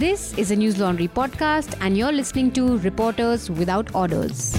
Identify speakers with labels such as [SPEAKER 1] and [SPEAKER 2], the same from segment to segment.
[SPEAKER 1] This is a Newslaundry podcast, and you're listening to Reporters Without Orders.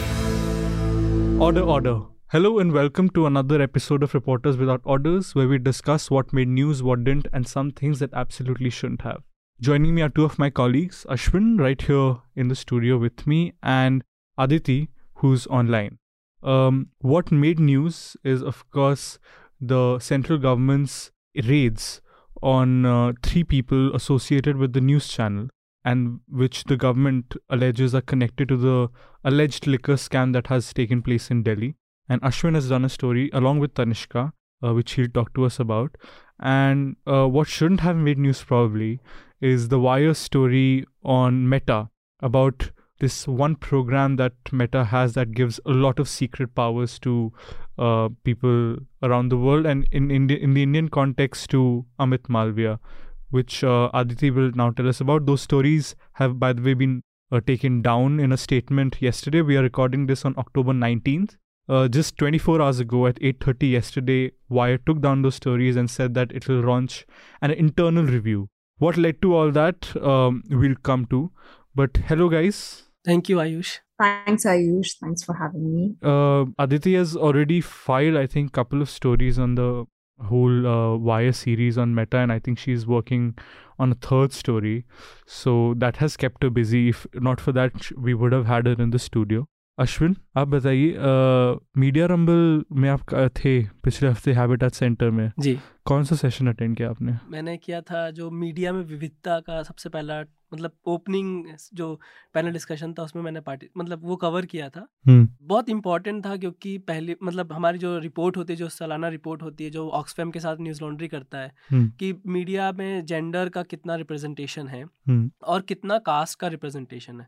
[SPEAKER 2] Order, order. Hello and welcome to another episode of Reporters Without Orders, where we discuss what made news, what didn't, and some things that absolutely shouldn't have. Joining me are two of my colleagues, Ashwin, right here in the studio with me, and Aditi, who's online. Um, what made news is, of course, the central government's raids on uh, three people associated with the news channel and which the government alleges are connected to the alleged liquor scam that has taken place in Delhi. And Ashwin has done a story along with Tanishka, uh, which he'll talk to us about. And uh, what shouldn't have made news probably is the Wire story on Meta about this one program that Meta has that gives a lot of secret powers to uh, people around the world, and in in the, in the Indian context to Amit Malviya, which uh, Aditi will now tell us about. Those stories have, by the way, been uh, taken down in a statement yesterday. We are recording this on October 19th. Uh, just 24 hours ago at 8.30 yesterday, Wire took down those stories and said that it will launch an internal review. What led to all that, um, we'll come to. But hello, guys.
[SPEAKER 3] Thank you, Ayush.
[SPEAKER 4] Thanks, Ayush. Thanks for having me.
[SPEAKER 2] Uh, Aditi has already filed, I think, couple of stories on the whole uh, Wire series on Meta, and I think she's working on a third story. So that has kept her busy. If not for that, sh- we would have had her in the studio. Ashwin आप बताइए media rumble में आप अ, थे पिछले हफ्ते habitat centre में
[SPEAKER 3] जी
[SPEAKER 2] कौन सा सेशन अटेंड किया आपने
[SPEAKER 3] मैंने किया था जो मीडिया में विविधता का सबसे पहला मतलब ओपनिंग जो पैनल डिस्कशन था उसमें मैंने पार्टी मतलब वो कवर किया था। बहुत इंपॉर्टेंट था क्योंकि पहले मतलब हमारी जो रिपोर्ट होती है जो सालाना रिपोर्ट होती है जो ऑक्सफैम के साथ न्यूज़ लॉन्ड्री करता है कि मीडिया में जेंडर का कितना रिप्रेजेंटेशन है और कितना कास्ट का रिप्रेजेंटेशन है।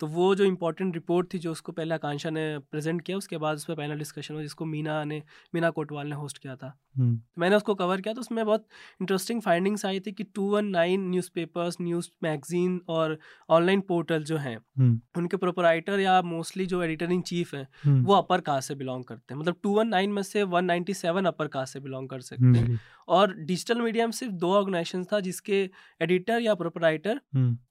[SPEAKER 3] तो वो जो इम्पोर्टेंट रिपोर्ट थी जो उसको पहले आकांक्षा ने प्रेजेंट किया उसके बाद उस पर पैनल डिस्कशन हुआ जिसको मीना ने मीना कोटवाल ने होस्ट किया था। तो मैंने उसको कवर किया तो उसमें बहुत इंटरेस्टिंग फाइंडिंग्स आई थी कि two one nine newspapers news magazine और ऑनलाइन पोर्टल जो हैं
[SPEAKER 2] हम्म।
[SPEAKER 3] उनके प्रोपराइटर या मोस्टली जो एडिटर इन चीफ हैं
[SPEAKER 2] हम्म।
[SPEAKER 3] वो अपर कास्ट से बिलोंग करते हैं। मतलब टू वन नाइन में से one ninety seven upper caste से बिलोंग कर सकते
[SPEAKER 2] हम्म
[SPEAKER 3] हैं। और डिजिटल मीडिया में सिर्फ़ दो ऑर्गेनाइजेशन था जिसके एडिटर या
[SPEAKER 2] proprietor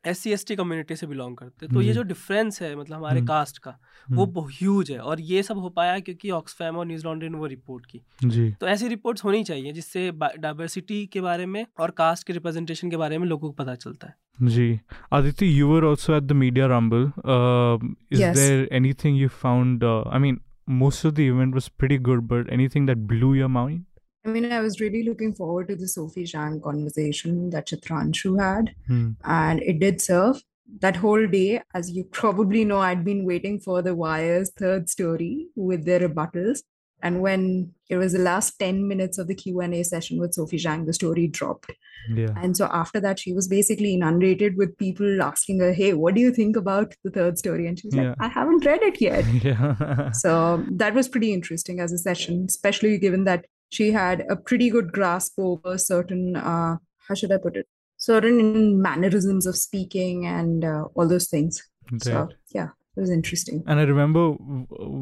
[SPEAKER 3] S C S T community से बिलोंग करते हैं। तो ये
[SPEAKER 2] जो।
[SPEAKER 3] डिफरेंस है मतलब हमारे। कास्ट का वो ह्यूज है और ये सब हो पाया क्योंकि ऑक्सफैम और न्यूज़ लॉन्ड्री ने वो रिपोर्ट की।
[SPEAKER 2] जी।
[SPEAKER 3] तो ऐसी रिपोर्ट्स होनी चाहिए जिससे डाइवर्सिटी के बारे में और कास्ट के रिप्रेजेंटेशन के बारे में लोगों को पता चलता है।
[SPEAKER 2] Ji. Aditi, you were also at the Media Rumble. Um is
[SPEAKER 4] Yes.
[SPEAKER 2] there anything you found? Uh, I mean, most of the event was pretty good, but anything that blew your mind?
[SPEAKER 4] I mean, I was really looking forward to the Sophie Zhang conversation that Chitranshu had,
[SPEAKER 2] Hmm.
[SPEAKER 4] and it did serve. That whole day, as you probably know, I'd been waiting for the Wire's third story with their rebuttals. And when it was the last 10 minutes of the Q&A session with Sophie Zhang, the story dropped.
[SPEAKER 2] Yeah.
[SPEAKER 4] And so after that, she was basically inundated with people asking her, hey, what do you think about the third story? And she's
[SPEAKER 2] Yeah.
[SPEAKER 4] like, I haven't read it yet.
[SPEAKER 2] yeah.
[SPEAKER 4] So that was pretty interesting as a session, especially given that she had a pretty good grasp over certain, uh, how should I put it, certain mannerisms of speaking and uh, all those things. So yeah, it was interesting.
[SPEAKER 2] And I remember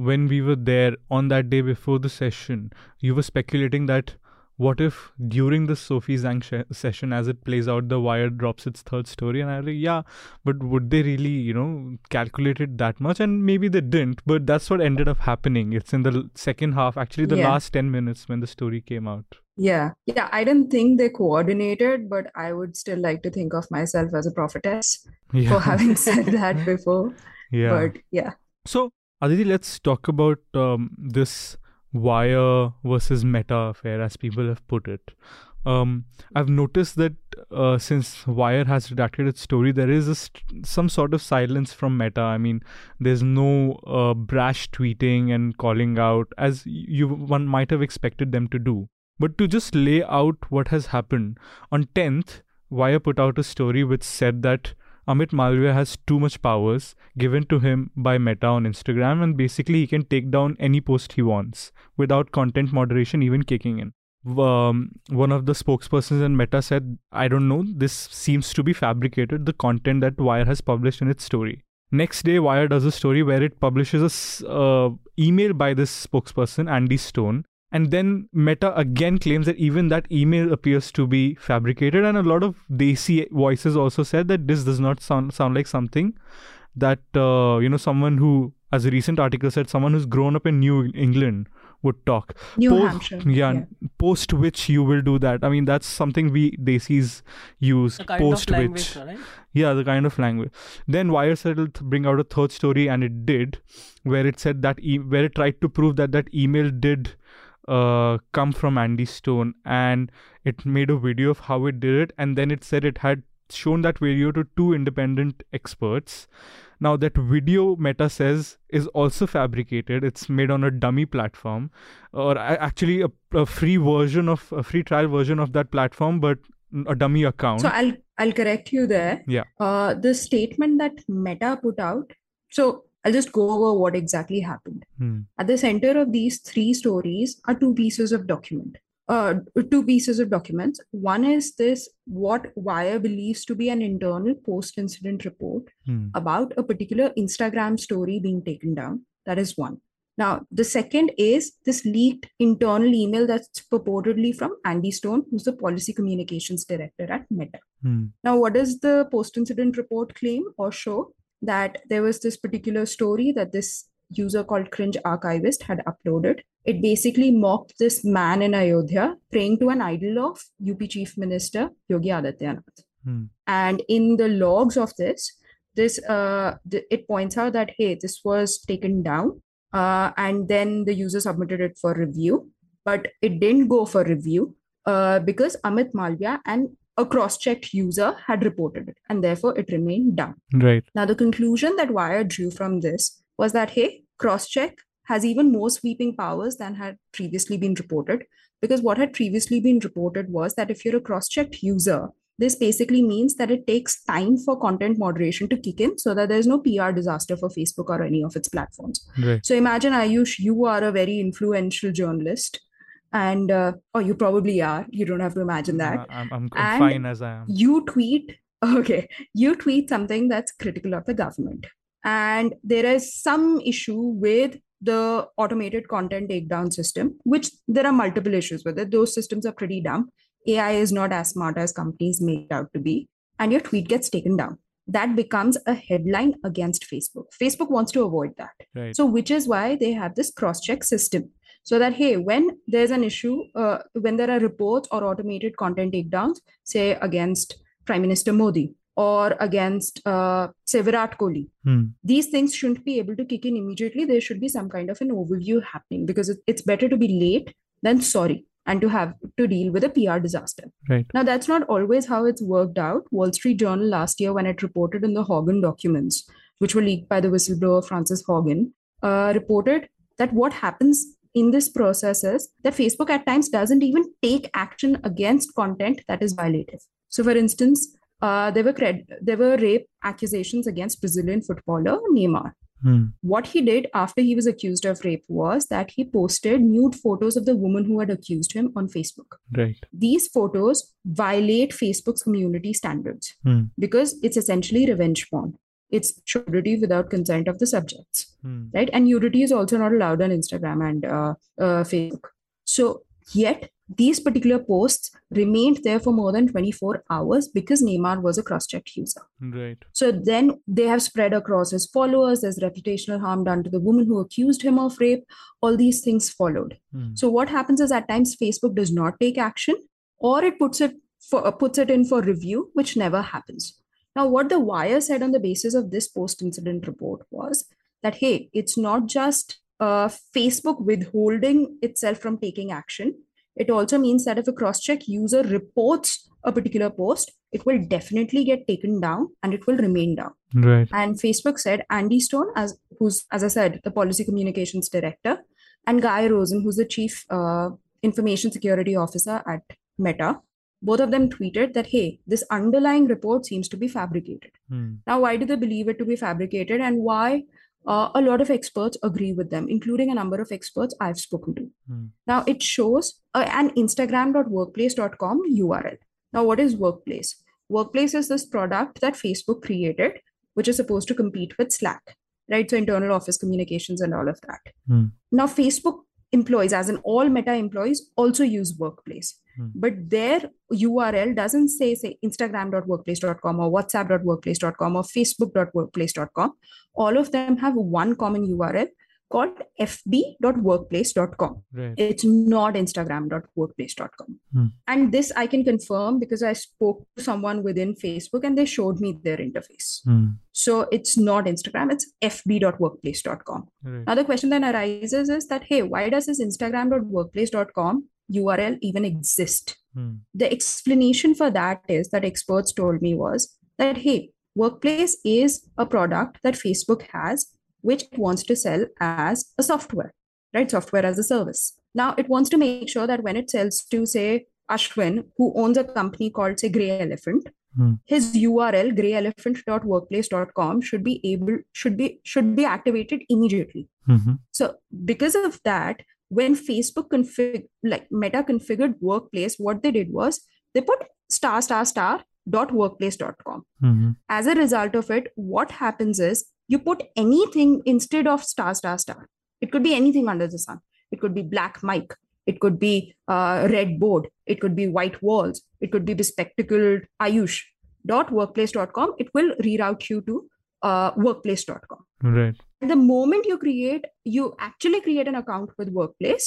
[SPEAKER 2] when we were there on that day before the session, you were speculating that what if during the Sophie Zhang sh- session, as it plays out, the wire drops its third story? And I was like, yeah, but would they really, you know, calculate it that much? And maybe they didn't, but that's what ended up happening. It's in the second half, actually, the
[SPEAKER 4] Yeah.
[SPEAKER 2] last 10 minutes when the story came out.
[SPEAKER 4] Yeah, yeah, I didn't think they coordinated, but I would still like to think of myself as a prophetess
[SPEAKER 2] Yeah.
[SPEAKER 4] for having said that before.
[SPEAKER 2] yeah.
[SPEAKER 4] But yeah,
[SPEAKER 2] So, Aditi, let's talk about um, this wire versus meta affair, as people have put it. Um, I've noticed that uh, since Wire has redacted its story, there is st- some sort of silence from Meta. I mean, there's no uh, brash tweeting and calling out as you one might have expected them to do. But to just lay out what has happened on 10th, Wire put out a story which said that Amit Malviya has too much powers given to him by Meta on Instagram, and basically he can take down any post he wants without content moderation even kicking in. Um, one of the spokespersons in Meta said, I don't know, this seems to be fabricated, the content that Wire has published in its story. Next day, Wire does a story where it publishes a uh, email by this spokesperson, Andy Stone, And then Meta again claims that even that email appears to be fabricated. And a lot of Desi voices also said that this does not sound sound like something that uh, you know someone who, as a recent article said, someone who's grown up in New England would talk.
[SPEAKER 4] New
[SPEAKER 2] Po-
[SPEAKER 4] Hampshire.
[SPEAKER 2] Yeah, post which you will do that. I mean, that's something we Desis use.
[SPEAKER 3] A kind
[SPEAKER 2] post
[SPEAKER 3] of
[SPEAKER 2] which.
[SPEAKER 3] right?
[SPEAKER 2] Yeah, the kind of language. Then Wire said it'll bring out a third story, and it did, where it said that e- where it tried to prove that that email did uh, come from Andy Stone, and it made a video of how it did it, and then it said it had shown that video to two independent experts. Now that video, Meta says, is also fabricated. It's made on a dummy platform, or actually a, a free version of a free trial version of that platform, but a dummy account.
[SPEAKER 4] So I'll I'll correct you there.
[SPEAKER 2] Yeah.
[SPEAKER 4] Uh, the statement that Meta put out. So I'll just go over what exactly happened.
[SPEAKER 2] Hmm.
[SPEAKER 4] At the center of these three stories are two pieces of document. Uh, two pieces of documents. One is this what Wire believes to be an internal post-incident report
[SPEAKER 2] Hmm.
[SPEAKER 4] about a particular Instagram story being taken down. That is one. Now, the second is this leaked internal email that's purportedly from Andy Stone, who's the policy communications director at Meta.
[SPEAKER 2] Hmm.
[SPEAKER 4] Now, what does the post incident report claim or show? That there was this particular story that this user called Cringe Archivist had uploaded. It basically mocked this man in Ayodhya praying to an idol of UP Chief Minister Yogi Adityanath.
[SPEAKER 2] Hmm.
[SPEAKER 4] And in the logs of this, this uh, th- it points out that hey, this was taken down, uh, and then the user submitted it for review, but it didn't go for review uh, because Amit Malviya and a cross-checked user had reported it, and therefore it remained down.
[SPEAKER 2] Right.
[SPEAKER 4] Now, the conclusion that Wire drew from this was that, hey, cross-check has even more sweeping powers than had previously been reported. Because what had previously been reported was that if you're a cross-checked user, this basically means that it takes time for content moderation to kick in so that there's no PR disaster for Facebook or any of its platforms.
[SPEAKER 2] Right.
[SPEAKER 4] So imagine, Ayush, you are a very influential journalist, and uh, oh, you probably are. You don't have to imagine that.
[SPEAKER 2] I'm, I'm, I'm fine as I am.
[SPEAKER 4] you tweet okay you tweet something that's critical of the government. And there is some issue with the automated content takedown system which there are multiple issues with it. Those systems are pretty dumb. Ai is not as smart as companies make it out to be and your tweet gets taken down. That becomes a headline against facebook. Facebook wants to avoid that.
[SPEAKER 2] Right.
[SPEAKER 4] so which is why they have this cross check system so that hey when there's an issue uh, when there are reports or automated content takedowns say against prime minister modi or against uh, say virat kohli
[SPEAKER 2] Hmm.
[SPEAKER 4] these things shouldn't be able to kick in immediately there should be some kind of an overview happening because it's better to be late than sorry and to have to deal with a pr disaster
[SPEAKER 2] Right.
[SPEAKER 4] now, that's not always how it's worked out. Wall Street Journal last year, when it reported in the Haugen documents, which were leaked by the whistleblower Frances Haugen, uh, reported that what happens in this process is that Facebook at times doesn't even take action against content that is violative. So, for instance, uh, there were cred- there were rape accusations against Brazilian footballer Neymar
[SPEAKER 2] Hmm.
[SPEAKER 4] what he did after he was accused of rape was that he posted nude photos of the woman who had accused him on Facebook.
[SPEAKER 2] Right.
[SPEAKER 4] These photos violate Facebook's community standards
[SPEAKER 2] Hmm.
[SPEAKER 4] because it's essentially revenge porn. It's nudity without consent of the subjects,
[SPEAKER 2] Hmm.
[SPEAKER 4] right? And nudity is also not allowed on Instagram and uh, uh, Facebook. So, yet these particular posts remained there for more than 24 hours because Neymar was a cross-checked user.
[SPEAKER 2] Right.
[SPEAKER 4] So then they have spread across his followers. There's reputational harm done to the woman who accused him of rape. All these things followed.
[SPEAKER 2] Hmm.
[SPEAKER 4] So what happens is at times Facebook does not take action, or it puts it for uh, puts it in for review, which never happens. Now, what the Wire said on the basis of this post-incident report was that hey, it's not just uh, Facebook withholding itself from taking action. It also means that if a cross-check user reports a particular post, it will definitely get taken down and it will remain down.
[SPEAKER 2] Right.
[SPEAKER 4] And Facebook said Andy Stone, as who's as I said, the policy communications director, and Guy Rosen, who's the chief uh, information security officer at Meta, both of them tweeted that hey, this underlying report seems to be fabricated.
[SPEAKER 2] Hmm.
[SPEAKER 4] Now, why do they believe it to be fabricated, and why? Uh, a lot of experts agree with them, including a number of experts I've spoken to.
[SPEAKER 2] Hmm.
[SPEAKER 4] Now, it shows uh, an Instagram.workplace.com URL. Now, what is Workplace? Workplace is this product that Facebook created, which is supposed to compete with Slack, right? So, internal office communications and all of that.
[SPEAKER 2] Hmm.
[SPEAKER 4] Now, Facebook employees, as in all Meta employees, also use Workplace.
[SPEAKER 2] Hmm.
[SPEAKER 4] But their URL doesn't say, say, Instagram.workplace.com or WhatsApp.workplace.com or Facebook.workplace.com. All of them have one common URL called fb.workplace.com.
[SPEAKER 2] Right.
[SPEAKER 4] It's not Instagram.workplace.com.
[SPEAKER 2] Hmm.
[SPEAKER 4] And this I can confirm because I spoke to someone within Facebook and they showed me their interface.
[SPEAKER 2] Hmm.
[SPEAKER 4] So it's not Instagram, it's fb.workplace.com.
[SPEAKER 2] Right.
[SPEAKER 4] Now the question then arises is that hey, why does this Instagram.workplace.com URL even exist?
[SPEAKER 2] Hmm.
[SPEAKER 4] The explanation for that is that experts told me was that hey, Workplace is a product that Facebook has, which it wants to sell as a software, right? Software as a service. Now it wants to make sure that when it sells to say Ashwin, who owns a company called say Grey Elephant,
[SPEAKER 2] Hmm.
[SPEAKER 4] his URL greyelephant.workplace.com should be able should be should be activated immediately.
[SPEAKER 2] Mhm.
[SPEAKER 4] So because of that, when Facebook config like Meta configured Workplace, what they did was they put star star star dot workplace.com.
[SPEAKER 2] Mhm.
[SPEAKER 4] As a result of it, what happens is you put anything instead of star star star. It could be anything under the sun. It could be black mic. It could be uh, red board. It could be white walls. It could be bespectacled Ayush. Dot workplace.com. It will reroute you to uh, workplace.com
[SPEAKER 2] Right.
[SPEAKER 4] the moment you create you actually create an account with workplace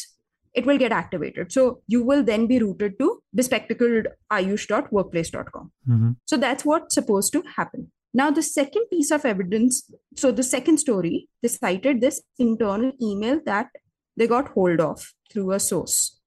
[SPEAKER 4] it will get activated so you will then be routed to bespectacled ayush.workplace.com
[SPEAKER 2] Mhm.
[SPEAKER 4] so that's what's supposed to happen now the second piece of evidence so the second story they cited this internal email that they got hold of through a source.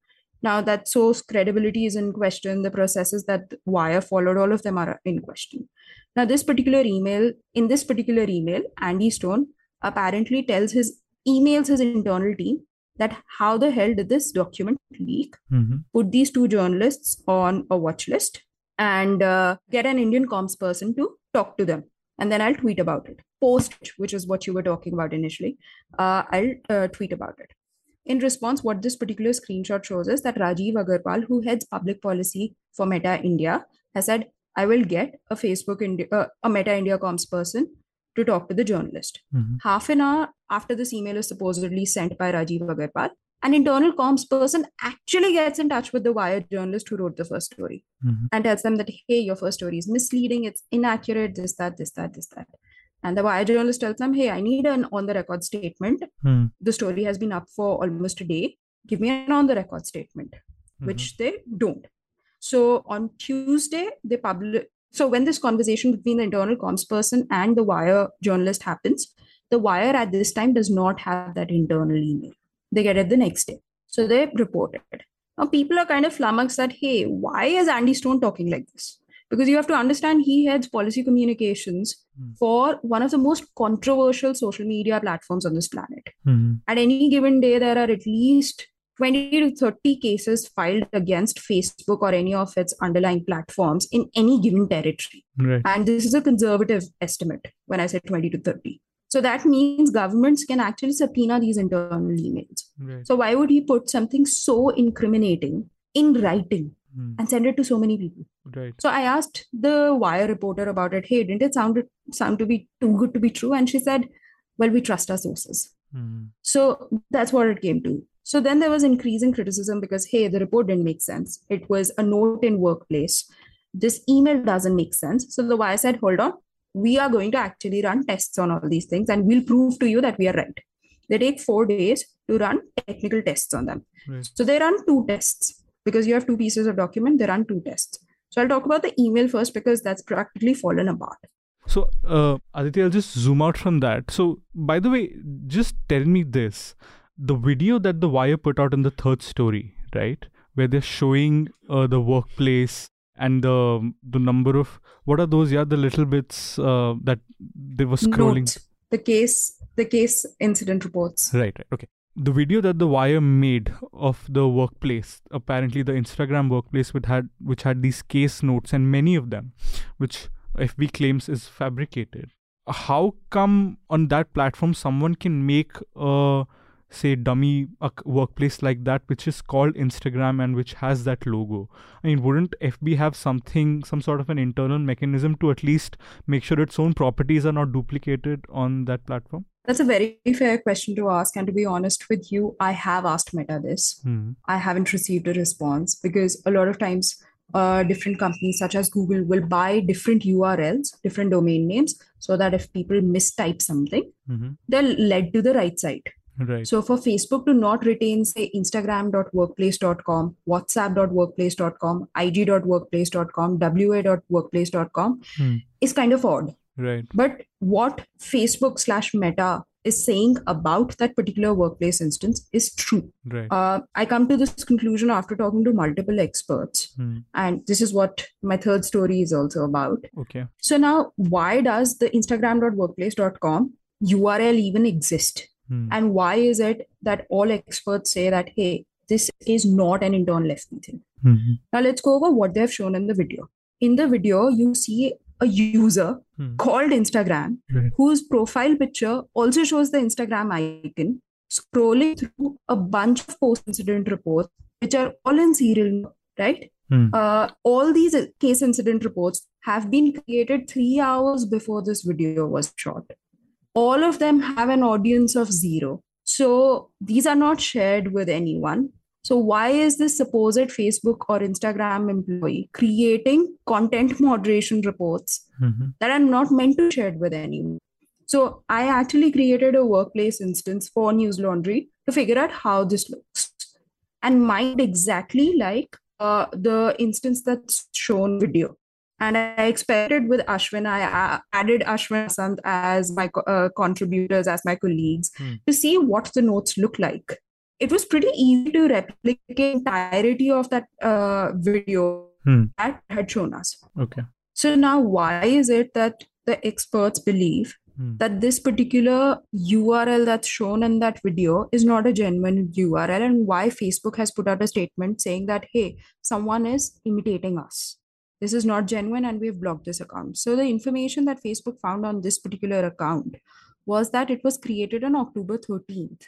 [SPEAKER 4] Now that source credibility is in question. The processes that wire followed all of them are in question. Now this particular email in this particular email andy stone apparently tells his emails his internal team that how the hell did this document leak?
[SPEAKER 2] Mhm.
[SPEAKER 4] put these two journalists on a watch list and uh, get an indian comms person to talk to them and then i'll tweet about it. Post which is what you were talking about initially uh, i'll uh, tweet about it. In response what this particular screenshot shows is that rajiv agarwal who heads public policy for meta india has said i will get a facebook Indi- uh, a meta india comms person to talk to the journalist.
[SPEAKER 2] Mhm.
[SPEAKER 4] half an hour after this email is supposedly sent by Rajiv Agarwal, an internal comms person actually gets in touch with the Wired journalist who wrote the first story
[SPEAKER 2] Mhm.
[SPEAKER 4] and tells them that, hey, your first story is misleading, it's inaccurate, this, that, this, that, this, that. And the Wired journalist tells them, hey, I need an on the record statement.
[SPEAKER 2] Hmm.
[SPEAKER 4] The story has been up for almost a day. Give me an on the record statement,
[SPEAKER 2] Mhm.
[SPEAKER 4] which they don't. So on Tuesday, they publish. So when this conversation between the internal comms person and the Wire journalist happens, the Wire at this time does not have that internal email. They get it the next day. So they report it. Now people are kind of flummoxed that, hey, why is Andy Stone talking like this? Because you have to understand he heads policy communications
[SPEAKER 2] Hmm.
[SPEAKER 4] for one of the most controversial social media platforms on this planet
[SPEAKER 2] Mhm.
[SPEAKER 4] at any given day there are at least 20 to 30 cases filed against facebook or any of its underlying platforms in any given territory
[SPEAKER 2] Right.
[SPEAKER 4] and this is a conservative estimate when i say 20 to 30 so that means governments can actually subpoena these internal emails
[SPEAKER 2] Right.
[SPEAKER 4] so why would he put something so incriminating in writing
[SPEAKER 2] Hmm.
[SPEAKER 4] and send it to so many people
[SPEAKER 2] Right.
[SPEAKER 4] so I asked the Wire reporter about it. Hey, didn't it sound sound to be too good to be true? And she said, "Well, we trust our sources."
[SPEAKER 2] Mhm.
[SPEAKER 4] So that's what it came to. So then there was increasing criticism because hey, the report didn't make sense. It was a note in workplace. This email doesn't make sense. So the Wire said, "Hold on, we are going to actually run tests on all these things, and we'll prove to you that we are right." They take four days to run technical tests on them.
[SPEAKER 2] Right.
[SPEAKER 4] So they run two tests because you have two pieces of document. They run two tests. So I'll talk about the email first because that's practically fallen apart.
[SPEAKER 2] So, uh, Aditya, I'll just zoom out from that. So, by the way, just tell me this: the video that the Wire put out in the third story, right, where they're showing uh, the workplace and the the number of what are those? Yeah, the little bits uh, that they were scrolling.
[SPEAKER 4] Note the case, the case incident reports.
[SPEAKER 2] Right, right. Okay. The video that the Wire made of the workplace, apparently the Instagram workplace, which had which had these case notes and many of them, which FB claims is fabricated. How come on that platform someone can make a say dummy workplace like that, which is called Instagram and which has that logo? I mean, wouldn't FB have something, some sort of an internal mechanism to at least make sure its own properties are not duplicated on that platform?
[SPEAKER 4] That's a very fair question to ask. And to be honest with you, I have asked Meta this.
[SPEAKER 2] Hmm.
[SPEAKER 4] I haven't received a response because a lot of times, uh, different companies such as Google will buy different URLs, different domain names, so that if people mistype something,
[SPEAKER 2] hmm
[SPEAKER 4] they're led to the right site.
[SPEAKER 2] Right.
[SPEAKER 4] So for Facebook to not retain, say, Instagram.workplace.com, WhatsApp.workplace.com, IG.workplace.com, WA.workplace.com
[SPEAKER 2] Hmm.
[SPEAKER 4] is kind of odd.
[SPEAKER 2] Right.
[SPEAKER 4] But what Facebook slash Meta is saying about that particular workplace instance is true.
[SPEAKER 2] Right.
[SPEAKER 4] Uh, I come to this conclusion after talking to multiple experts.
[SPEAKER 2] Hmm.
[SPEAKER 4] And this is what my third story is also about.
[SPEAKER 2] Okay.
[SPEAKER 4] So now, why does the Instagram.workplace.com URL even exist?
[SPEAKER 2] Hmm.
[SPEAKER 4] And why is it that all experts say that, hey, this is not an internal FB thing?
[SPEAKER 2] Mhm.
[SPEAKER 4] Now, let's go over what they've shown in the video. In the video, you see a user
[SPEAKER 2] Hmm.
[SPEAKER 4] called Instagram
[SPEAKER 2] Right.
[SPEAKER 4] whose profile picture also shows the Instagram icon, scrolling through a bunch of post incident reports, which are all in serial, right?
[SPEAKER 2] Hmm.
[SPEAKER 4] Uh, all these case incident reports have been created three hours before this video was shot. All of them have an audience of zero. So these are not shared with anyone. So why is this supposed Facebook or Instagram employee creating content moderation reports
[SPEAKER 2] Mhm.
[SPEAKER 4] that are not meant to share with anyone? So I actually created a workplace instance for Newslaundry to figure out how this looks. And mine exactly like uh, the instance that's shown video. And I experimented with Ashwin. I added Ashwin Sant as my uh, contributors, as my colleagues,
[SPEAKER 2] Hmm.
[SPEAKER 4] to see what the notes look like. It was pretty easy to replicate the entirety of that uh, video
[SPEAKER 2] Hmm.
[SPEAKER 4] that had shown us.
[SPEAKER 2] Okay.
[SPEAKER 4] So now, why is it that the experts believe
[SPEAKER 2] Hmm.
[SPEAKER 4] that this particular URL that's shown in that video is not a genuine URL, and why Facebook has put out a statement saying that, hey, someone is imitating us. This is not genuine, and we've blocked this account. So, the information that Facebook found on this particular account was that it was created on October 13th.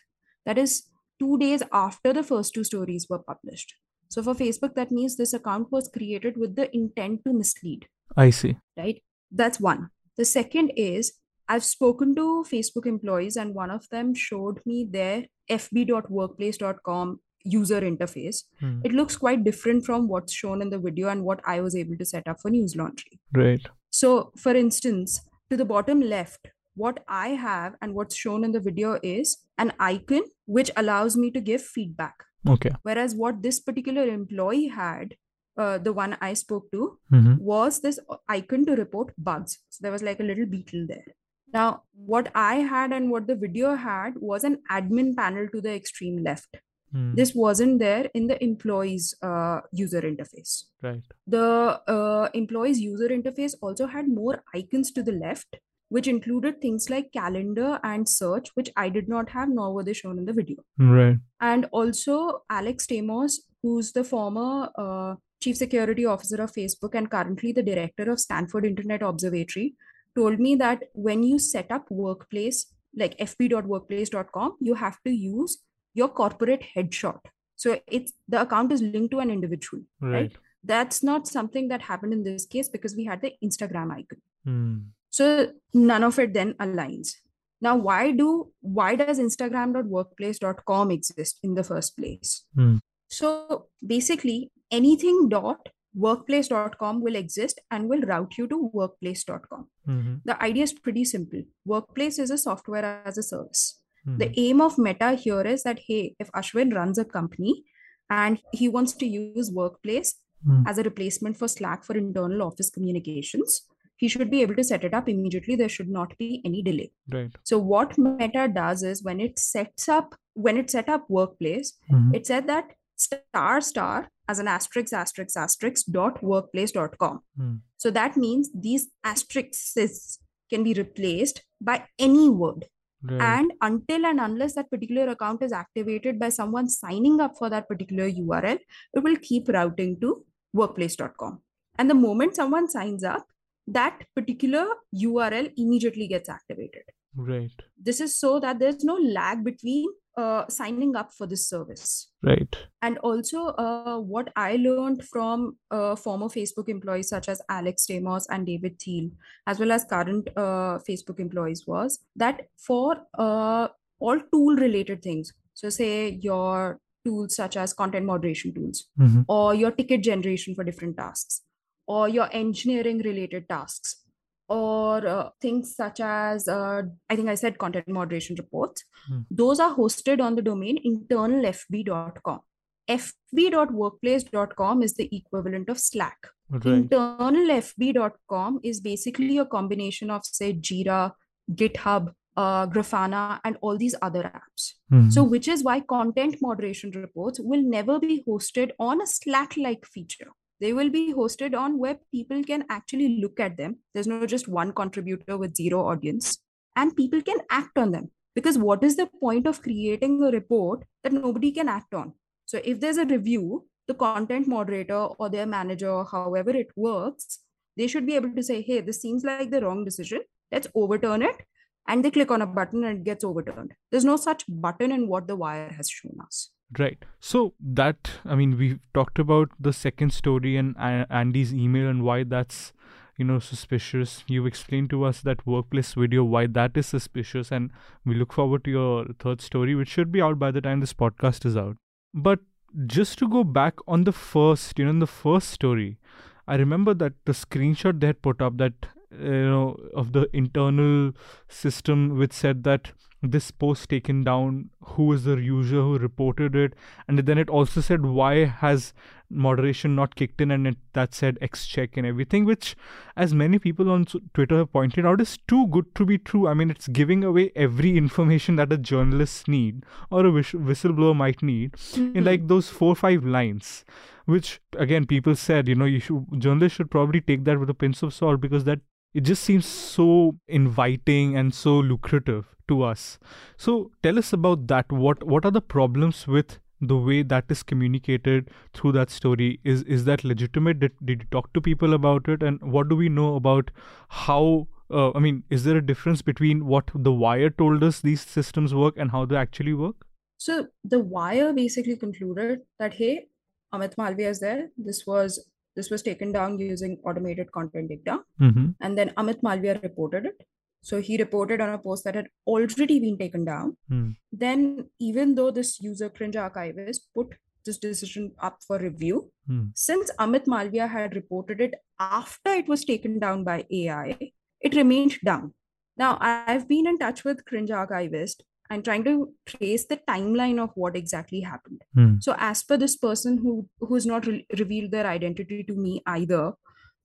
[SPEAKER 4] That is two days after the first two stories were published. So, for Facebook, that means this account was created with the intent to mislead
[SPEAKER 2] I see.
[SPEAKER 4] right? That's one. The second is I've spoken to Facebook employees, and one of them showed me their fb.workplace.com user interface.
[SPEAKER 2] Hmm.
[SPEAKER 4] It looks quite different from what's shown in the video and what I was able to set up for Newslaundry.
[SPEAKER 2] Right.
[SPEAKER 4] So, for instance, to the bottom left, what I have and what's shown in the video is an icon which allows me to give feedback.
[SPEAKER 2] Okay.
[SPEAKER 4] Whereas what this particular employee had, uh, the one I spoke to,
[SPEAKER 2] hmm
[SPEAKER 4] was this icon to report bugs. So there was like a little beetle there. Now, what I had and what the video had was an admin panel to the extreme left.
[SPEAKER 2] Hmm.
[SPEAKER 4] This wasn't there in the employee's uh, user interface.
[SPEAKER 2] Right.
[SPEAKER 4] The uh, employee's user interface also had more icons to the left, which included things like calendar and search, which I did not have, nor were they shown in the video
[SPEAKER 2] Right.
[SPEAKER 4] and also Alex Stamos, who's the former uh, chief security officer of Facebook and currently the director of Stanford Internet Observatory, told me that when you set up workplace like fb.workplace.com, you have to use your corporate headshot. So it's the account is linked to an individual.
[SPEAKER 2] Right.
[SPEAKER 4] That's not something that happened in this case because we had the Instagram icon.
[SPEAKER 2] Hmm.
[SPEAKER 4] So none of it then aligns. Now, why do why does Instagram.workplace.com exist in the first place?
[SPEAKER 2] Hmm.
[SPEAKER 4] So basically, anything dot workplace.com will exist and will route you to workplace.com.
[SPEAKER 2] hmm
[SPEAKER 4] The idea is pretty simple. Workplace is a software as a service.
[SPEAKER 2] Hmm.
[SPEAKER 4] The aim of Meta here is that hey, if Ashwin runs a company and he wants to use Workplace
[SPEAKER 2] Hmm.
[SPEAKER 4] as a replacement for Slack for internal office communications, he should be able to set it up immediately. There should not be any delay.
[SPEAKER 2] Right.
[SPEAKER 4] So what Meta does is when it sets up when it set up Workplace,
[SPEAKER 2] Mhm.
[SPEAKER 4] it said that star star as an asterisk asterisk asterisk dot workplace.com.
[SPEAKER 2] Hmm.
[SPEAKER 4] So that means these asterisks can be replaced by any word.
[SPEAKER 2] Right.
[SPEAKER 4] And until and unless that particular account is activated by someone signing up for that particular URL, it will keep routing to workplace.com. And the moment someone signs up, that particular URL immediately gets activated.
[SPEAKER 2] right.
[SPEAKER 4] This is so that there's no lag between uh, signing up for this service.
[SPEAKER 2] Right.
[SPEAKER 4] And also, uh, what I learned from uh, former Facebook employees such as Alex Stamos and David Thiel, as well as current uh, Facebook employees, was that for uh, all tool related things, so say your tools such as content moderation tools,
[SPEAKER 2] Mhm.
[SPEAKER 4] or your ticket generation for different tasks, or your engineering related tasks, or uh, things such as, uh, I think I said content moderation reports,
[SPEAKER 2] Hmm.
[SPEAKER 4] those are hosted on the domain internalfb.com. fb.workplace.com is the equivalent of Slack.
[SPEAKER 2] Right.
[SPEAKER 4] Internalfb.com is basically a combination of, say, Jira, GitHub, uh, Grafana, and all these other apps.
[SPEAKER 2] Mhm.
[SPEAKER 4] So, which is why content moderation reports will never be hosted on a Slack like feature. They will be hosted on where people can actually look at them. There's no just one contributor with zero audience, and people can act on them. Because what is the point of creating a report that nobody can act on? So, if there's a review, the content moderator or their manager, however it works, they should be able to say, hey, this seems like the wrong decision. Let's overturn it and they click on a button and it gets overturned. There's no such button in what the wire has shown us.
[SPEAKER 2] Right. So that I mean, we've talked about the second story and uh, Andy's email and why that's you know suspicious. You've explained to us that workplace video why that is suspicious, and we look forward to your third story, which should be out by the time this podcast is out. But just to go back on the first, you know, in the first story, I remember that the screenshot they had put up that you know of the internal system which said that this post taken down who is the user who reported it and then it also said why has moderation not kicked in? And it, that said x check and everything which as many people on twitter have pointed out is too good to be true. I mean it's giving away every information that a journalist need or a whis- whistleblower might need in mm-hmm. like those four or five lines which again people said you know you should journalists should probably take that with a pinch of salt because that it just seems so inviting and so lucrative to us. So tell us about that. What what are the problems with the way that is communicated through that story? Is is that legitimate? Did, did you talk to people about it? And what do we know about how uh, i mean is there a difference between what the wire told us these systems work and how they actually work?
[SPEAKER 4] So the wire basically concluded that hey, Amit Malviya is there. This was this was taken down using automated content data,
[SPEAKER 2] mm-hmm.
[SPEAKER 4] and then Amit Malviya reported it. So he reported on a post that had already been taken down.
[SPEAKER 2] Hmm.
[SPEAKER 4] Then, even though this user cringe archivist put this decision up for review,
[SPEAKER 2] Hmm.
[SPEAKER 4] since Amit Malviya had reported it after it was taken down by AI, it remained down. Now, I've been in touch with Cringe Archivist and trying to trace the timeline of what exactly happened.
[SPEAKER 2] Hmm.
[SPEAKER 4] So, as per this person who who's not re- revealed their identity to me either,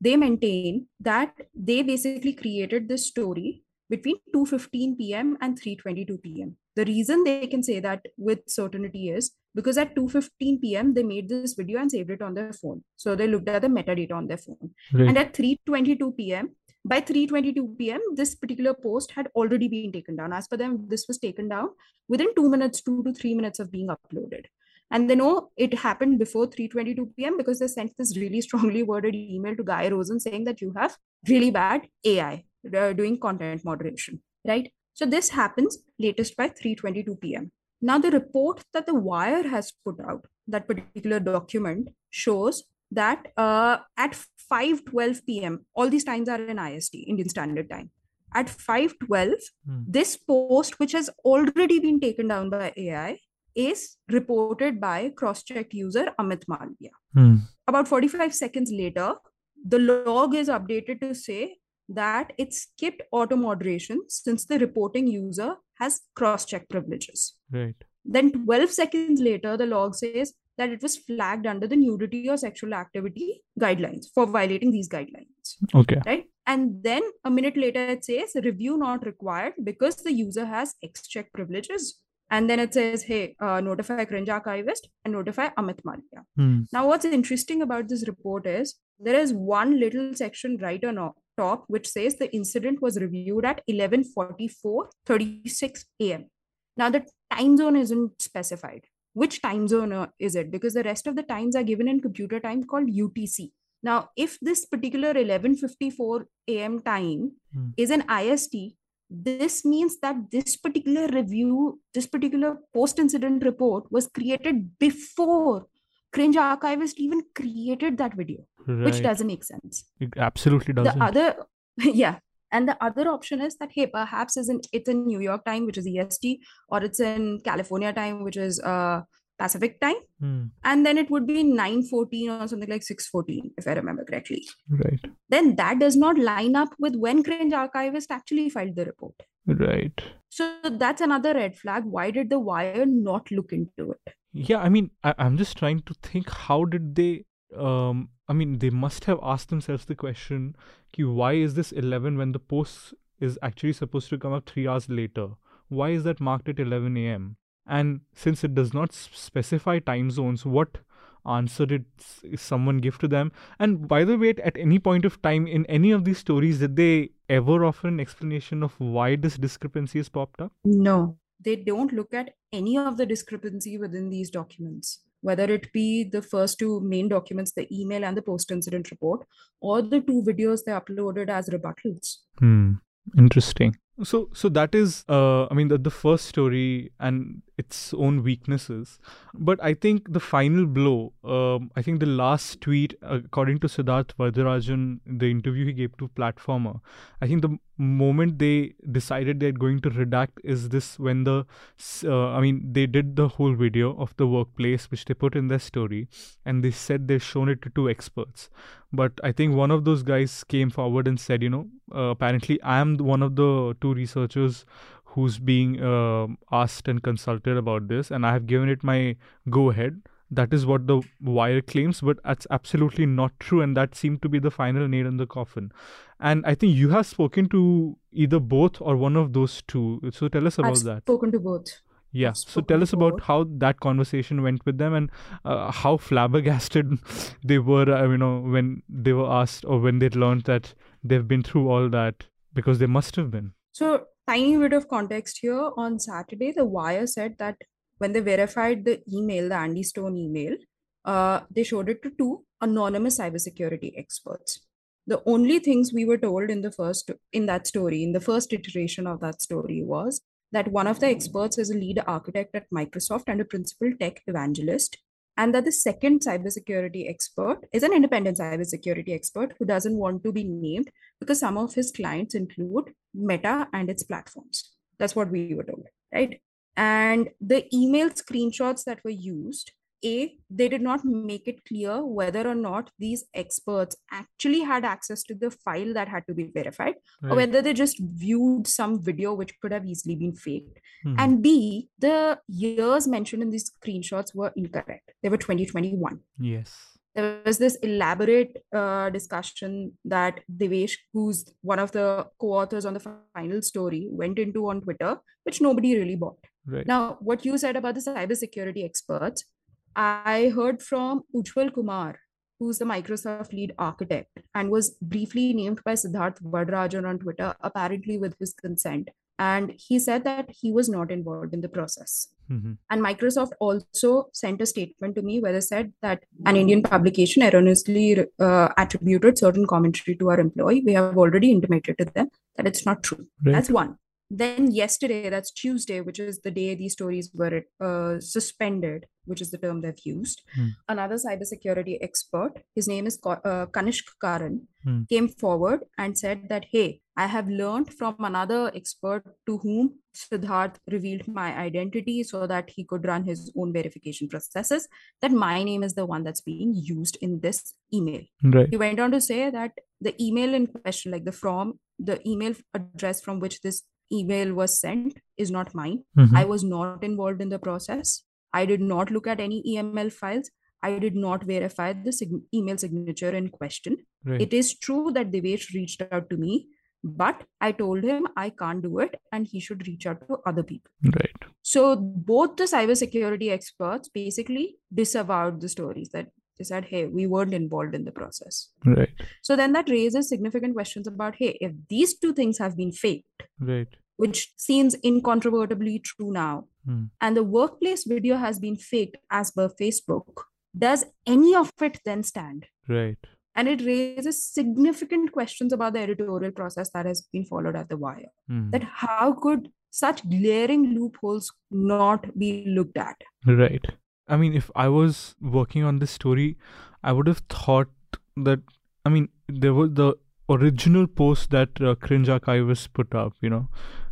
[SPEAKER 4] they maintain that they basically created this story between 2:15 p.m. and 3:22 p.m. The reason they can say that with certainty is because at 2:15 p.m. they made this video and saved it on their phone. So they looked at the metadata on their phone.
[SPEAKER 2] Right.
[SPEAKER 4] And at 3:22 p.m. by 3:22 p.m. this particular post had already been taken down. As per them, this was taken down within two minutes, two to three minutes of being uploaded. And they know it happened before 3:22 p.m. because they sent this really strongly worded email to Guy Rosen saying that you have really bad AI uh, doing content moderation, right? So this happens latest by 3:22 p.m. Now the report that the Wire has put out, that particular document shows that uh, at 5:12 p.m. all these times are in IST, Indian Standard Time. At 5:12,
[SPEAKER 2] Hmm.
[SPEAKER 4] this post, which has already been taken down by AI, is reported by cross-checked user Amit Malviya.
[SPEAKER 2] Hmm.
[SPEAKER 4] About 45 seconds later, the log is updated to say that it skipped auto moderation since the reporting user has cross-check privileges.
[SPEAKER 2] Right.
[SPEAKER 4] Then 12 seconds later, the log says that it was flagged under the nudity or sexual activity guidelines for violating these guidelines,
[SPEAKER 2] Okay.
[SPEAKER 4] right? And then a minute later, it says review not required because the user has X check privileges. And then it says, hey, uh, notify cringe archivist and notify Amit Malviya.
[SPEAKER 2] Hmm.
[SPEAKER 4] Now, what's interesting about this report is there is one little section right on top which says the incident was reviewed at 11:44 36 a.m. Now, the time zone isn't specified. Which time zone uh, is it? Because the rest of the times are given in computer time called UTC. Now, if this particular 11:54 a.m. time
[SPEAKER 2] Hmm.
[SPEAKER 4] is an IST, this means that this particular review, this particular post incident report was created before Cringe Archivist even created that video, which doesn't make sense.
[SPEAKER 2] It absolutely doesn't.
[SPEAKER 4] The other, yeah. And the other option is that, hey, perhaps isn't it's in New York time, which is EST, or it's in California time, which is uh, Pacific time.
[SPEAKER 2] Hmm,
[SPEAKER 4] And then it would be 914 or something like 614, if I remember correctly.
[SPEAKER 2] Right.
[SPEAKER 4] Then that does not line up with when Cringe Archivist actually filed the report.
[SPEAKER 2] Right.
[SPEAKER 4] So that's another red flag. Why did the wire not look into it?
[SPEAKER 2] Yeah, I mean, I, I'm just trying to think how did they um I mean they must have asked themselves the question ki, why is this 11 when the post is actually supposed to come up 3 hours later? Why is that marked at 11 a.m and since it does not specify time zones what answer did someone give to them? And by the way at any point of time in any of these stories did they ever offer an explanation of why this discrepancy has popped up?
[SPEAKER 4] No, they don't look at any of the discrepancy within these documents, whether it be the first two main documents, the email and the post incident report, or the two videos they uploaded as rebuttals.
[SPEAKER 2] Hmm. Interesting. So, so that is, uh, I mean, the, the first story and its own weaknesses. But I think the final blow, um, I think the last tweet, according to Siddharth Varadarajan, the interview he gave to Platformer, I think the moment they decided they're going to redact is this when the, uh, I mean, they did the whole video of the workplace, which they put in their story, and they said they've shown it to two experts but I think one of those guys came forward and said, you know, uh, apparently I am one of the two researchers who's being um asked and consulted about this, and I have given it my go ahead. That is what the wire claims, but that's absolutely not true, and that seemed to be the final nail in the coffin. And I think you have spoken to either both or one of those two. So tell us about
[SPEAKER 4] I've
[SPEAKER 2] that.
[SPEAKER 4] spoken to both.
[SPEAKER 2] Yeah. So tell us about how that conversation went with them and uh, how flabbergasted they were, uh, you know, when they were asked or when they learned that they've been through all that because they must have been.
[SPEAKER 4] So, tiny bit of context here. On Saturday, The Wire said that when they verified the email, the Andy Stone email, uh, they showed it to two anonymous cybersecurity experts. The only things we were told in the first in that story, in the first iteration of that story, was that one of the experts is a lead architect at Microsoft and a principal tech evangelist, and that the second cybersecurity expert is an independent cybersecurity expert who doesn't want to be named because some of his clients include Meta and its platforms. That's what we were told, right? And the email screenshots that were used, A, they did not make it clear whether or not these experts actually had access to the file that had to be verified, or whether they just viewed some video which could have easily been faked.
[SPEAKER 2] Mhm.
[SPEAKER 4] And B, the years mentioned in these screenshots were incorrect. They were 2021
[SPEAKER 2] yes.
[SPEAKER 4] there was this elaborate uh, discussion that Devesh, who's one of the co-authors on the final story, went into on Twitter, which nobody really bought.
[SPEAKER 2] Right.
[SPEAKER 4] Now, what you said about the cybersecurity experts, I heard from Ujjwal Kumar, who's the Microsoft lead architect and was briefly named by Siddharth Varadarajan on Twitter, apparently with his consent. And he said that he was not involved in the process.
[SPEAKER 2] Mhm.
[SPEAKER 4] And Microsoft also sent a statement to me where they said that an Indian publication erroneously uh, attributed certain commentary to our employee. We have already intimated to them that it's not true.
[SPEAKER 2] Right.
[SPEAKER 4] That's one. Then yesterday, that's Tuesday, which is the day these stories were uh, suspended, which is the term they've used.
[SPEAKER 2] Hmm.
[SPEAKER 4] Another cybersecurity expert, his name is uh, Kanishk Karan,
[SPEAKER 2] Hmm.
[SPEAKER 4] came forward and said that, hey, I have learned from another expert to whom Siddharth revealed my identity so that he could run his own verification processes, that my name is the one that's being used in this email.
[SPEAKER 2] Right.
[SPEAKER 4] He went on to say that the email in question, like the from, the email address from which this email was sent is not mine.
[SPEAKER 2] Mhm.
[SPEAKER 4] I was not involved in the process. I did not look at any EML files. I did not verify the sig- email signature in question.
[SPEAKER 2] Right.
[SPEAKER 4] It is true that Devesh reached out to me, but I told him I can't do it and he should reach out to other people.
[SPEAKER 2] right.
[SPEAKER 4] So both the cybersecurity experts basically disavowed the stories that they said, hey, we weren't involved in the process.
[SPEAKER 2] Right.
[SPEAKER 4] So then that raises significant questions about, hey, if these two things have been faked,
[SPEAKER 2] Right.
[SPEAKER 4] which seems incontrovertibly true now,
[SPEAKER 2] Hmm.
[SPEAKER 4] and the workplace video has been faked as per Facebook, does any of it then stand?
[SPEAKER 2] Right.
[SPEAKER 4] And it raises significant questions about the editorial process that has been followed at The Wire.
[SPEAKER 2] Hmm.
[SPEAKER 4] That how could such glaring loopholes not be looked at?
[SPEAKER 2] Right. I mean, if I was working on this story, I would have thought that. I mean, there was the original post that uh, Cringe Archivist put up. You know,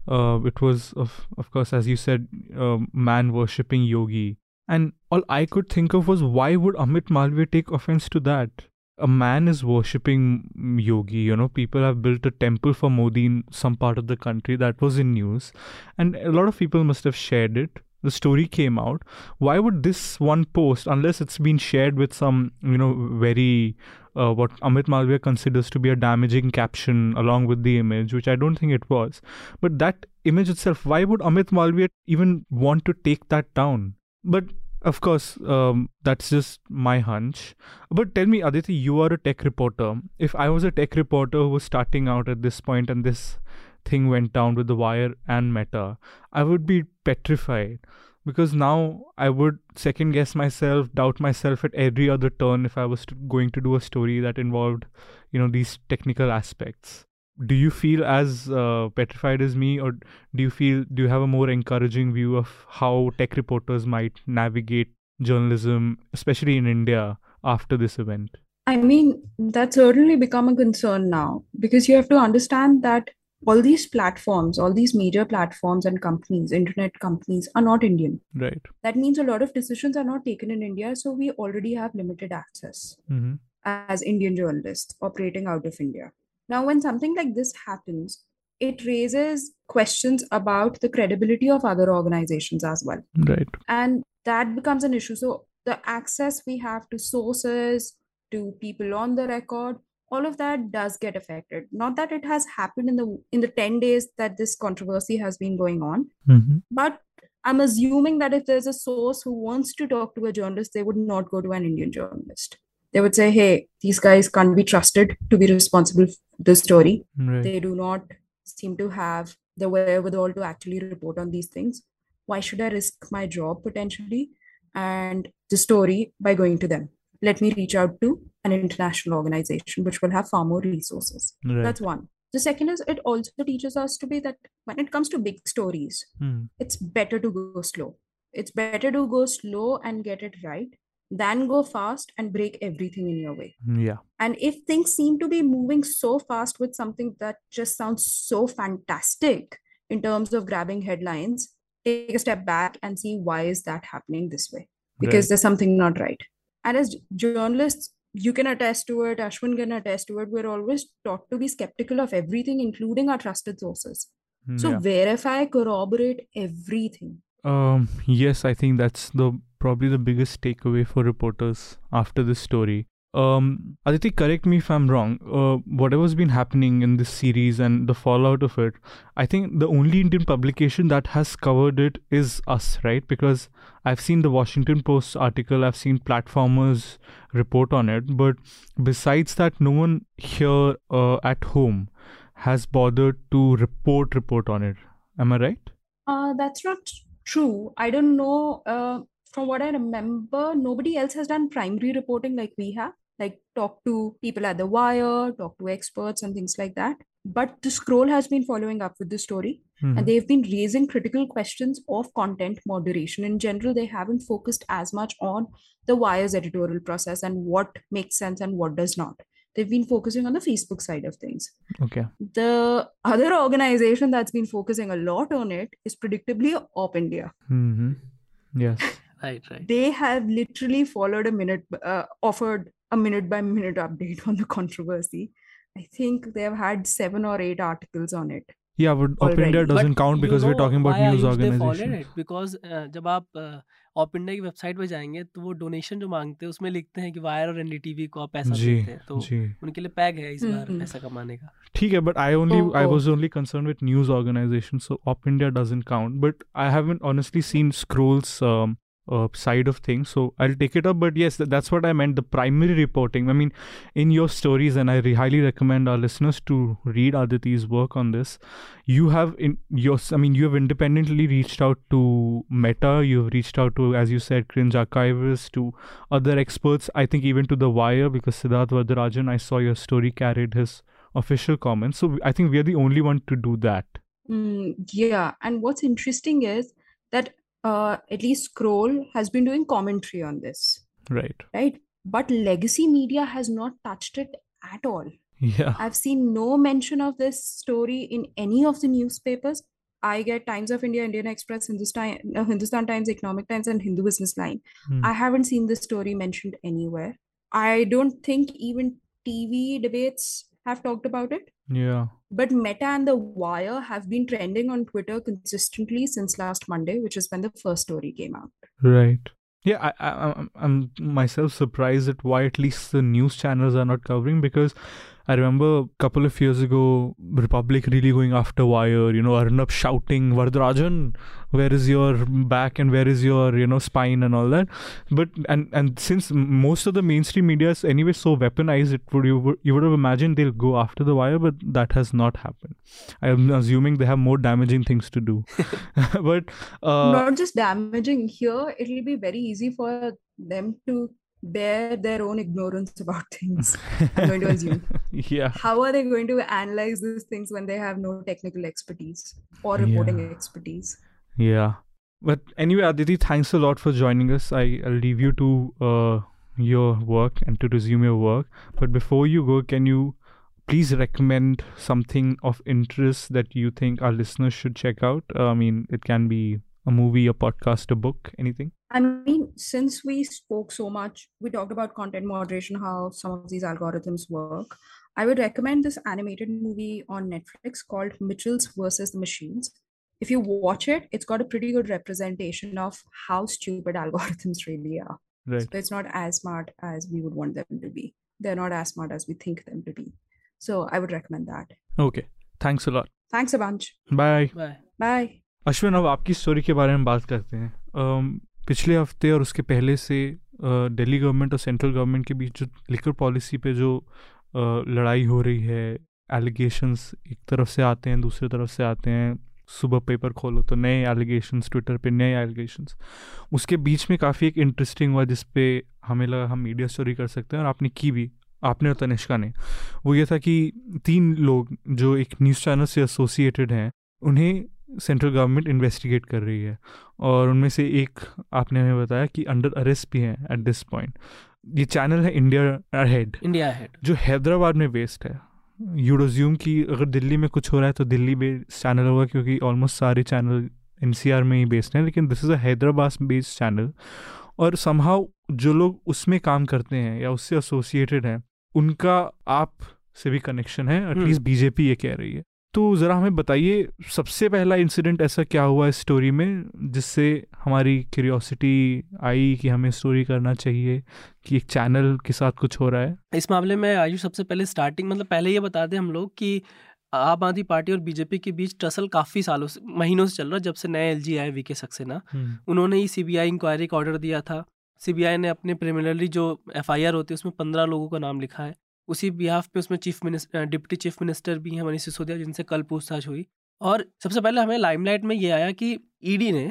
[SPEAKER 2] uh, it was of of course, as you said, uh, man worshipping yogi, and all I could think of was why would Amit Malviya take offense to that? A man is worshipping yogi. You know, people have built a temple for Modi in some part of the country. That was in news, and a lot of people must have shared it the story came out why would this one post unless it's been shared with some you know very uh, what amit malviya considers to be a damaging caption along with the image which i don't think it was. But that image itself why would amit malviya even want to take that down? But of course um, that's just my hunch. But tell me aditi you are a tech reporter. If i was a tech reporter who was starting out at this point and this thing went down with the wire and meta i would be petrified. Because now i would second guess myself doubt myself at every other turn if i was going to do a story that involved you know these technical aspects. Do you feel as uh, petrified as me or do you feel do you have a more encouraging view of how tech reporters might navigate journalism especially in india after this event?
[SPEAKER 4] I mean, that's certainly become a concern now because you have to understand that all these platforms, all these major platforms and companies, internet companies, are not Indian.
[SPEAKER 2] right
[SPEAKER 4] That means a lot of decisions are not taken in India. So we already have limited access
[SPEAKER 2] mm-hmm.
[SPEAKER 4] as Indian journalists operating out of India. Now, when something like this happens, it raises questions about the credibility of other organizations as well.
[SPEAKER 2] right
[SPEAKER 4] And that becomes an issue. So the access we have to sources, to people on the record, all of that does get affected. Not that it has happened in the in the 10 days that this controversy has been going on
[SPEAKER 2] mm-hmm.
[SPEAKER 4] but i'm assuming that if there's a source who wants to talk to a journalist they would not go to an indian journalist. They would say hey these guys can't be trusted to be responsible for the story.
[SPEAKER 2] Right.
[SPEAKER 4] They do not seem to have the wherewithal to actually report on these things. Why should i risk my job potentially and the story by going to them? Let me reach out to an international organization which will have far more resources.
[SPEAKER 2] right
[SPEAKER 4] That's one. The second is it also teaches us to be that when it comes to big stories,
[SPEAKER 2] Hmm.
[SPEAKER 4] it's better to go slow. It's better to go slow and get it right than go fast and break everything in your way.
[SPEAKER 2] yeah
[SPEAKER 4] And if things seem to be moving so fast with something that just sounds so fantastic in terms of grabbing headlines, take a step back and see why is that happening this way? Because
[SPEAKER 2] Right.
[SPEAKER 4] there's something not right. And as journalists, you can attest to it, Ashwin can attest to it. We're always taught to be skeptical of everything, including our trusted sources.
[SPEAKER 2] Hmm,
[SPEAKER 4] So
[SPEAKER 2] yeah.
[SPEAKER 4] verify, corroborate everything.
[SPEAKER 2] Um, yes, I think that's the probably the biggest takeaway for reporters after this story. Um, Aditi, correct me if I'm wrong. Uh, whatever's been happening in this series and the fallout of it, I think the only Indian publication that has covered it is us, right? Because I've seen the Washington Post article, I've seen Platformer's report on it, but besides that, no one here uh, at home has bothered to report report on it. Am I right?
[SPEAKER 4] Uh, that's not true. I don't know. Uh, from what I remember, nobody else has done primary reporting like we have, like talk to people at the wire, talk to experts, and things like that. But the scroll has been following up with the story
[SPEAKER 2] Mhm.
[SPEAKER 4] and they've been raising critical questions of content moderation. In general, they haven't focused as much on the wire's editorial process and what makes sense and what does not. They've been focusing on the Facebook side of things.
[SPEAKER 2] Okay.
[SPEAKER 4] The other organization that's been focusing a lot on it is predictably Op India.
[SPEAKER 2] Mm-hmm. Yes.
[SPEAKER 3] Right, right.
[SPEAKER 4] They have literally followed a minute, uh, offered a minute by minute update on the controversy. I think they have had seven or eight articles on it.
[SPEAKER 2] Yeah, but Op
[SPEAKER 4] Already.
[SPEAKER 2] India doesn't
[SPEAKER 3] But
[SPEAKER 2] count
[SPEAKER 3] you
[SPEAKER 2] because we're
[SPEAKER 3] know
[SPEAKER 2] talking about
[SPEAKER 3] why I
[SPEAKER 2] news
[SPEAKER 3] wish they followed
[SPEAKER 2] organizations.
[SPEAKER 3] it? Because uh, जब आप op India की website पे जाएंगे तो वो donation जो मांगते हैं उसमें लिखते हैं कि वायर और एनडीटीवी को आप पैसा
[SPEAKER 2] जी
[SPEAKER 3] देते हैं तो
[SPEAKER 2] जी
[SPEAKER 3] उनके लिए पैग है इस बार
[SPEAKER 4] हम्म।
[SPEAKER 3] पैसा कमाने का
[SPEAKER 2] ठीक है but I only
[SPEAKER 4] Oh,
[SPEAKER 2] I
[SPEAKER 4] oh.
[SPEAKER 2] was only concerned with news organizations so Op India doesn't count but I haven't honestly seen scrolls um, uh, side of things. So I'll take it up. But yes, that's what I meant. The primary reporting. I mean, in your stories, and I re- highly recommend our listeners to read Aditi's work on this. You have in your, I mean, you have independently reached out to Meta. You've reached out to, as you said, Cringe Archivist, to other experts. I think even to the Wire because Siddharth Varadarajan. I saw your story carried his official comments. So I think we are the only one to do that.
[SPEAKER 4] Mm, yeah, and what's interesting is that uh, at least Scroll has been doing commentary on this,
[SPEAKER 2] Right.
[SPEAKER 4] right? But legacy media has not touched it at all.
[SPEAKER 2] Yeah.
[SPEAKER 4] I've seen no mention of this story in any of the newspapers. I get Times of India, Indian Express, Hindustan, uh, Hindustan Times, Economic Times, and Hindu Business Line.
[SPEAKER 2] Hmm.
[SPEAKER 4] I haven't seen this story mentioned anywhere. I don't think even TV debates have talked about it.
[SPEAKER 2] yeah.
[SPEAKER 4] But Meta and The Wire have been trending on Twitter consistently since last Monday, which is when the first story came out.
[SPEAKER 2] Right. Yeah, I, I, I'm, myself surprised at why at least the news channels are not covering because I remember a couple of years ago, Republic really going after Wire, you know, Arnab shouting, Varadarajan, where is your back and where is your, you know, spine and all that. But, and, and since most of the mainstream media is anyway so weaponized, it would, you would, you would have imagined they'll go after the Wire, but that has not happened. I'm assuming they have more damaging things to do. but, uh,
[SPEAKER 4] Not just damaging here, it'll be very easy for them to bear their own ignorance about things. I'm going to assume.
[SPEAKER 2] yeah.
[SPEAKER 4] How are they going to analyze these things when they have no technical expertise or reporting
[SPEAKER 2] Yeah.
[SPEAKER 4] expertise?
[SPEAKER 2] Yeah. But anyway, Aditi, thanks a lot for joining us. I, I'll leave you to uh, your work and to resume your work. But before you go, can you please recommend something of interest that you think our listeners should check out? Uh, I mean, it can be a movie, a podcast, a book, anything.
[SPEAKER 4] I mean, since we spoke so much, we talked about content moderation, how some of these algorithms work. I would recommend this animated movie on Netflix called Mitchells versus the Machines If you watch it, it's got a pretty good representation of how stupid algorithms really are.
[SPEAKER 2] Right.
[SPEAKER 4] So it's not as smart as we would want them to be. They're not as smart as we think them to be. So I would recommend that.
[SPEAKER 2] Okay. Thanks a lot.
[SPEAKER 4] Thanks a bunch.
[SPEAKER 2] Bye.
[SPEAKER 3] Bye
[SPEAKER 4] Bye.
[SPEAKER 2] Ashwin अब आपकी story के बारे में बात करते हैं अम, पिछले हफ्ते और उसके पहले से अ, दिल्ली गवर्नमेंट और सेंट्रल गवर्नमेंट के बीच जो लिकर पॉलिसी पे जो अ, लड़ाई हो रही है एलिगेशंस एक तरफ से आते हैं दूसरी तरफ से आते हैं सुबह पेपर खोलो तो नए एलिगेशंस ट्विटर पे नए एलिगेशंस उसके बीच में काफ़ी एक इंटरेस्टिंग हुआ जिस पे हमें लगा हम मीडिया स्टोरी कर सकते हैं और आपने की भी आपने और तनिष्का ने। वो ये था कि तीन लोग जो एक न्यूज़ चैनल से एसोसिएटेड हैं उन्हें सेंट्रल गवर्नमेंट इन्वेस्टिगेट कर रही है और उनमें से एक आपने हमें बताया कि अंडर अरेस्ट भी हैं एट दिस पॉइंट ये चैनल है इंडिया हेड
[SPEAKER 3] इंडिया हेड
[SPEAKER 2] जो हैदराबाद में बेस्ड है। यूड की अगर दिल्ली में कुछ हो रहा है तो दिल्ली बेस्ड चैनल होगा क्योंकि ऑलमोस्ट सारे चैनल एनसीआर में ही बेस्ड हैं लेकिन this is a Hyderabad based channel और समहाउ जो लोग उसमें काम करते हैं या उससे एसोसिएटेड हैं उनका आप से भी कनेक्शन है एटलीस्ट बीजेपी ये कह रही है। तो ज़रा हमें बताइए सबसे पहला इंसिडेंट ऐसा क्या हुआ इस स्टोरी में जिससे हमारी क्यूरियोसिटी आई कि हमें स्टोरी करना चाहिए कि एक चैनल के साथ कुछ हो रहा है?
[SPEAKER 3] इस मामले में आयुष सबसे पहले स्टार्टिंग मतलब पहले ये बता दें हम लोग कि आम आदमी पार्टी और बीजेपी के बीच टसल काफ़ी सालों से महीनों से चल रहा है जब से नए एल आए वी के सक्सेना। उन्होंने ही सीबीआई इंक्वायरी का ऑर्डर दिया था। सीबीआई ने अपने प्रिमिनरी जो एफआईआर होती है उसमें पंद्रह लोगों का नाम लिखा है। उसी बिहाफ पे उसमें chief minister deputy chief minister भी हैं मनीष सिसोदिया जिनसे कल पूछताछ हुई। और सबसे पहले हमें लाइमलाइट में ये आया कि ईडी ने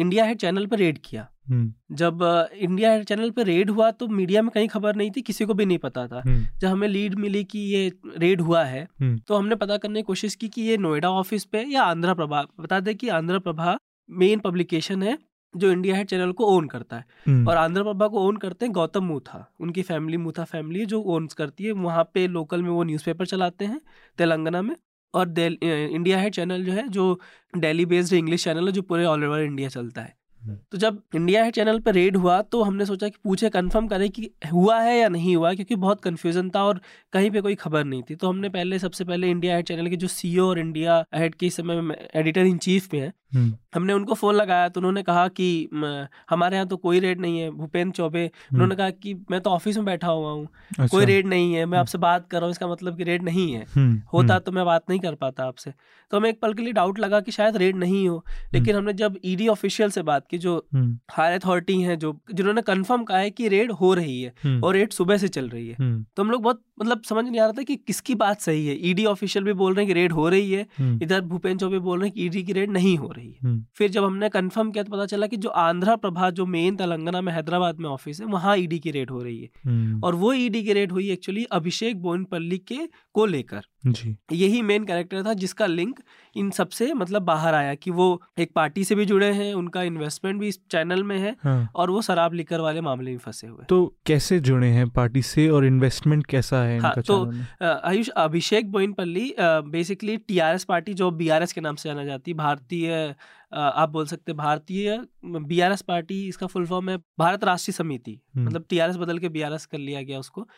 [SPEAKER 3] इंडिया हेड चैनल पर रेड किया।
[SPEAKER 2] हम्म,
[SPEAKER 3] जब इंडिया हेड चैनल पर रेड हुआ तो मीडिया में कहीं खबर नहीं थी किसी को भी नहीं पता था।
[SPEAKER 2] हम्म,
[SPEAKER 3] जब हमें लीड मिली कि ये रेड हुआ है
[SPEAKER 2] हम्म।
[SPEAKER 3] तो हमने पता करने की कोशिश की कि ये नोएडा ऑफ़िस पे या आंध्रा प्रभा बता दें कि आंध्रा प्रभा मेन पब्लिकेशन है जो इंडिया हेड चैनल को ओन करता है।
[SPEAKER 2] हम्म,
[SPEAKER 3] और आंध्र प्रभा को ओन करते हैं गौतम मूथा उनकी फैमिली मूथा फैमिली है जो ओन करती है। वहाँ पे लोकल में वो न्यूज़पेपर चलाते हैं तेलंगाना में। और इंडिया हेड चैनल जो है जो डेली बेस्ड इंग्लिश चैनल है जो पूरे ऑल ओवर इंडिया चलता है।
[SPEAKER 2] हम्म।
[SPEAKER 3] तो जब इंडिया हेड चैनल पर रेड हुआ तो हमने सोचा कि पूछे कंफर्म करें कि हुआ है या नहीं हुआ क्योंकि बहुत कन्फ्यूज़न था और कहीं पे कोई खबर नहीं थी। तो हमने पहले सबसे पहले इंडिया हेड चैनल के जो सीईओ और इंडिया हेड के इस समय एडिटर इन चीफ में है हमने उनको फ़ोन लगाया तो उन्होंने कहा कि हमारे यहाँ तो कोई रेड नहीं है भूपेंद्र चौबे। उन्होंने कहा कि मैं तो ऑफ़िस में बैठा हुआ हूँ
[SPEAKER 2] अच्छा,
[SPEAKER 3] कोई रेड नहीं है मैं आपसे बात कर रहा हूँ इसका मतलब कि रेड नहीं है।
[SPEAKER 2] हम्म,
[SPEAKER 3] होता
[SPEAKER 2] हम्म,
[SPEAKER 3] तो मैं बात नहीं कर पाता आपसे। तो हमें एक पल के लिए डाउट लगा कि शायद रेड नहीं हो लेकिन हमने जब ईडी ऑफिशियल से बात की जो
[SPEAKER 2] हम्म,
[SPEAKER 3] हायर अथॉरिटी है जो जिन्होंने कन्फर्म कहा है कि रेड हो रही है
[SPEAKER 2] हम्म,
[SPEAKER 3] और रेड सुबह से चल रही है
[SPEAKER 2] हम्म,
[SPEAKER 3] तो हम लोग बहुत मतलब समझ नहीं आ रहा था कि किसकी बात सही है। ईडी ऑफिशियल भी बोल रहे हैं कि रेड हो रही है।
[SPEAKER 2] हम्म,
[SPEAKER 3] इधर भूपेंद्र चौबे बोल रहे हैं कि ईडी की रेड नहीं हो रही है।
[SPEAKER 2] हम्म,
[SPEAKER 3] फिर जब हमने कंफर्म किया तो पता चला कि जो आंध्रा प्रभा जो मेन तेलंगाना में हैदराबाद में ऑफ़िस है वहाँ ईडी की रेड हो रही है।
[SPEAKER 2] हम्म,
[SPEAKER 3] और वो ईडी की रेड हुई एक्चुअली अभिषेक बोनपल्ली के को लेकर।
[SPEAKER 2] जी।
[SPEAKER 3] यही मेन कैरेक्टर था जिसका लिंक इन सबसे मतलब बाहर आया कि वो एक पार्टी से भी जुड़े हैं उनका इन्वेस्टमेंट भी इस चैनल में है
[SPEAKER 2] हाँ।
[SPEAKER 3] और वो शराब लिकर वाले मामले में फंसे हुए
[SPEAKER 2] तो कैसे जुड़े हैं पार्टी से और इन्वेस्टमेंट कैसा है
[SPEAKER 3] हाँ,
[SPEAKER 2] इनका
[SPEAKER 3] तो Ayush Abhishek Boinpally basically TRS party जो बीआरएस के नाम से जाना जाती है भारतीय आप बोल सकते हैं भारतीय बीआरएस पार्टी इसका फुल फॉर्म है भारत राष्ट्रीय समिति।
[SPEAKER 2] हम्म,
[SPEAKER 3] मतलब टीआरएस बदल के बीआरएस कर लिया गया उसको।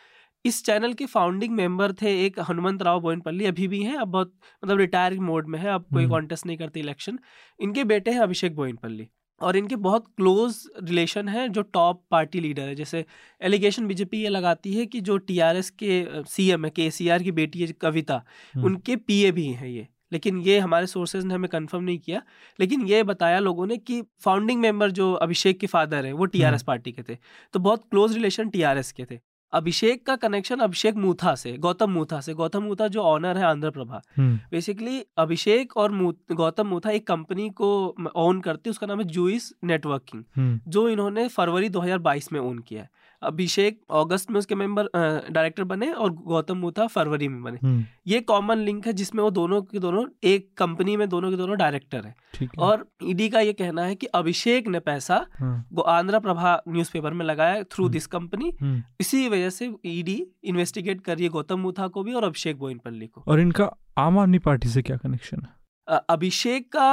[SPEAKER 3] इस चैनल के फाउंडिंग मेंबर थे एक हनुमंत राव बोइनपल्ली अभी भी हैं अब बहुत मतलब रिटायर मोड में है अब कोई
[SPEAKER 2] हम्म।
[SPEAKER 3] कॉन्टेस्ट नहीं करते इलेक्शन इनके बेटे हैं अभिषेक बोइनपल्ली और इनके बहुत क्लोज रिलेशन है जो टॉप पार्टी लीडर है जैसे एलिगेशन बीजेपी ये लगाती है कि जो टीआरएस के सीएम है केसीआर की बेटी है कविता
[SPEAKER 2] हम्म,
[SPEAKER 3] उनके पीए भी हैं ये। लेकिन ये हमारे सोर्सेज ने हमें कंफर्म नहीं किया लेकिन ये बताया लोगों ने कि फाउंडिंग मेंबर जो अभिषेक के फादर हैं वो टीआरएस पार्टी के थे। तो बहुत क्लोज रिलेशन टीआरएस के थे। अभिषेक का कनेक्शन अभिषेक मूथा से गौतम मूथा से। गौतम मूथा जो ऑनर है आंध्र प्रभा
[SPEAKER 2] हम्म,
[SPEAKER 3] बेसिकली अभिषेक और मूथ- गौतम मूथा एक कंपनी को ऑन करती है उसका नाम है जूइस नेटवर्किंग
[SPEAKER 2] हम्म,
[SPEAKER 3] जो इन्होंने फरवरी 2022 में ओन किया है। अभिषेक अगस्त में उसके मेंबर डायरेक्टर बने और गौतम मूथा फरवरी में बने।
[SPEAKER 2] हम्म,
[SPEAKER 3] ये कॉमन लिंक है जिसमें वो दोनों के दोनों एक कंपनी में दोनों के दोनों डायरेक्टर हैं। और ईडी का ये कहना है कि अभिषेक ने पैसा
[SPEAKER 2] हाँ,
[SPEAKER 3] आंध्र प्रभा न्यूज़पेपर में लगाया थ्रू
[SPEAKER 2] हम्म।
[SPEAKER 3] This company.
[SPEAKER 2] हम्म,
[SPEAKER 3] इसी वजह से ईडी इन्वेस्टिगेट कर रही है गौतम मुथा को भी और अभिषेक बोइनपल्ली को।
[SPEAKER 2] और इनका आम आदमी पार्टी से क्या कनेक्शन है?
[SPEAKER 3] अभिषेक का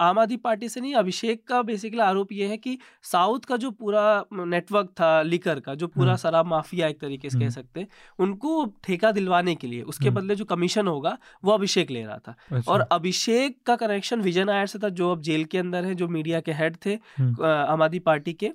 [SPEAKER 3] आम आदमी पार्टी से नहीं अभिषेक का बेसिकली आरोप ये है कि साउथ का जो पूरा नेटवर्क था लिकर का जो पूरा
[SPEAKER 2] हम्म।
[SPEAKER 3] शराब माफिया एक तरीके से कह
[SPEAKER 2] हम्म।
[SPEAKER 3] सकते हैं उनको ठेका दिलवाने के लिए उसके
[SPEAKER 2] हम्म।
[SPEAKER 3] बदले जो कमीशन होगा वो अभिषेक ले रहा था
[SPEAKER 2] अच्छा,
[SPEAKER 3] और अभिषेक का कनेक्शन विजय नायर से था जो अब जेल के अंदर है जो मीडिया के हेड थे। आम आदमी पार्टी के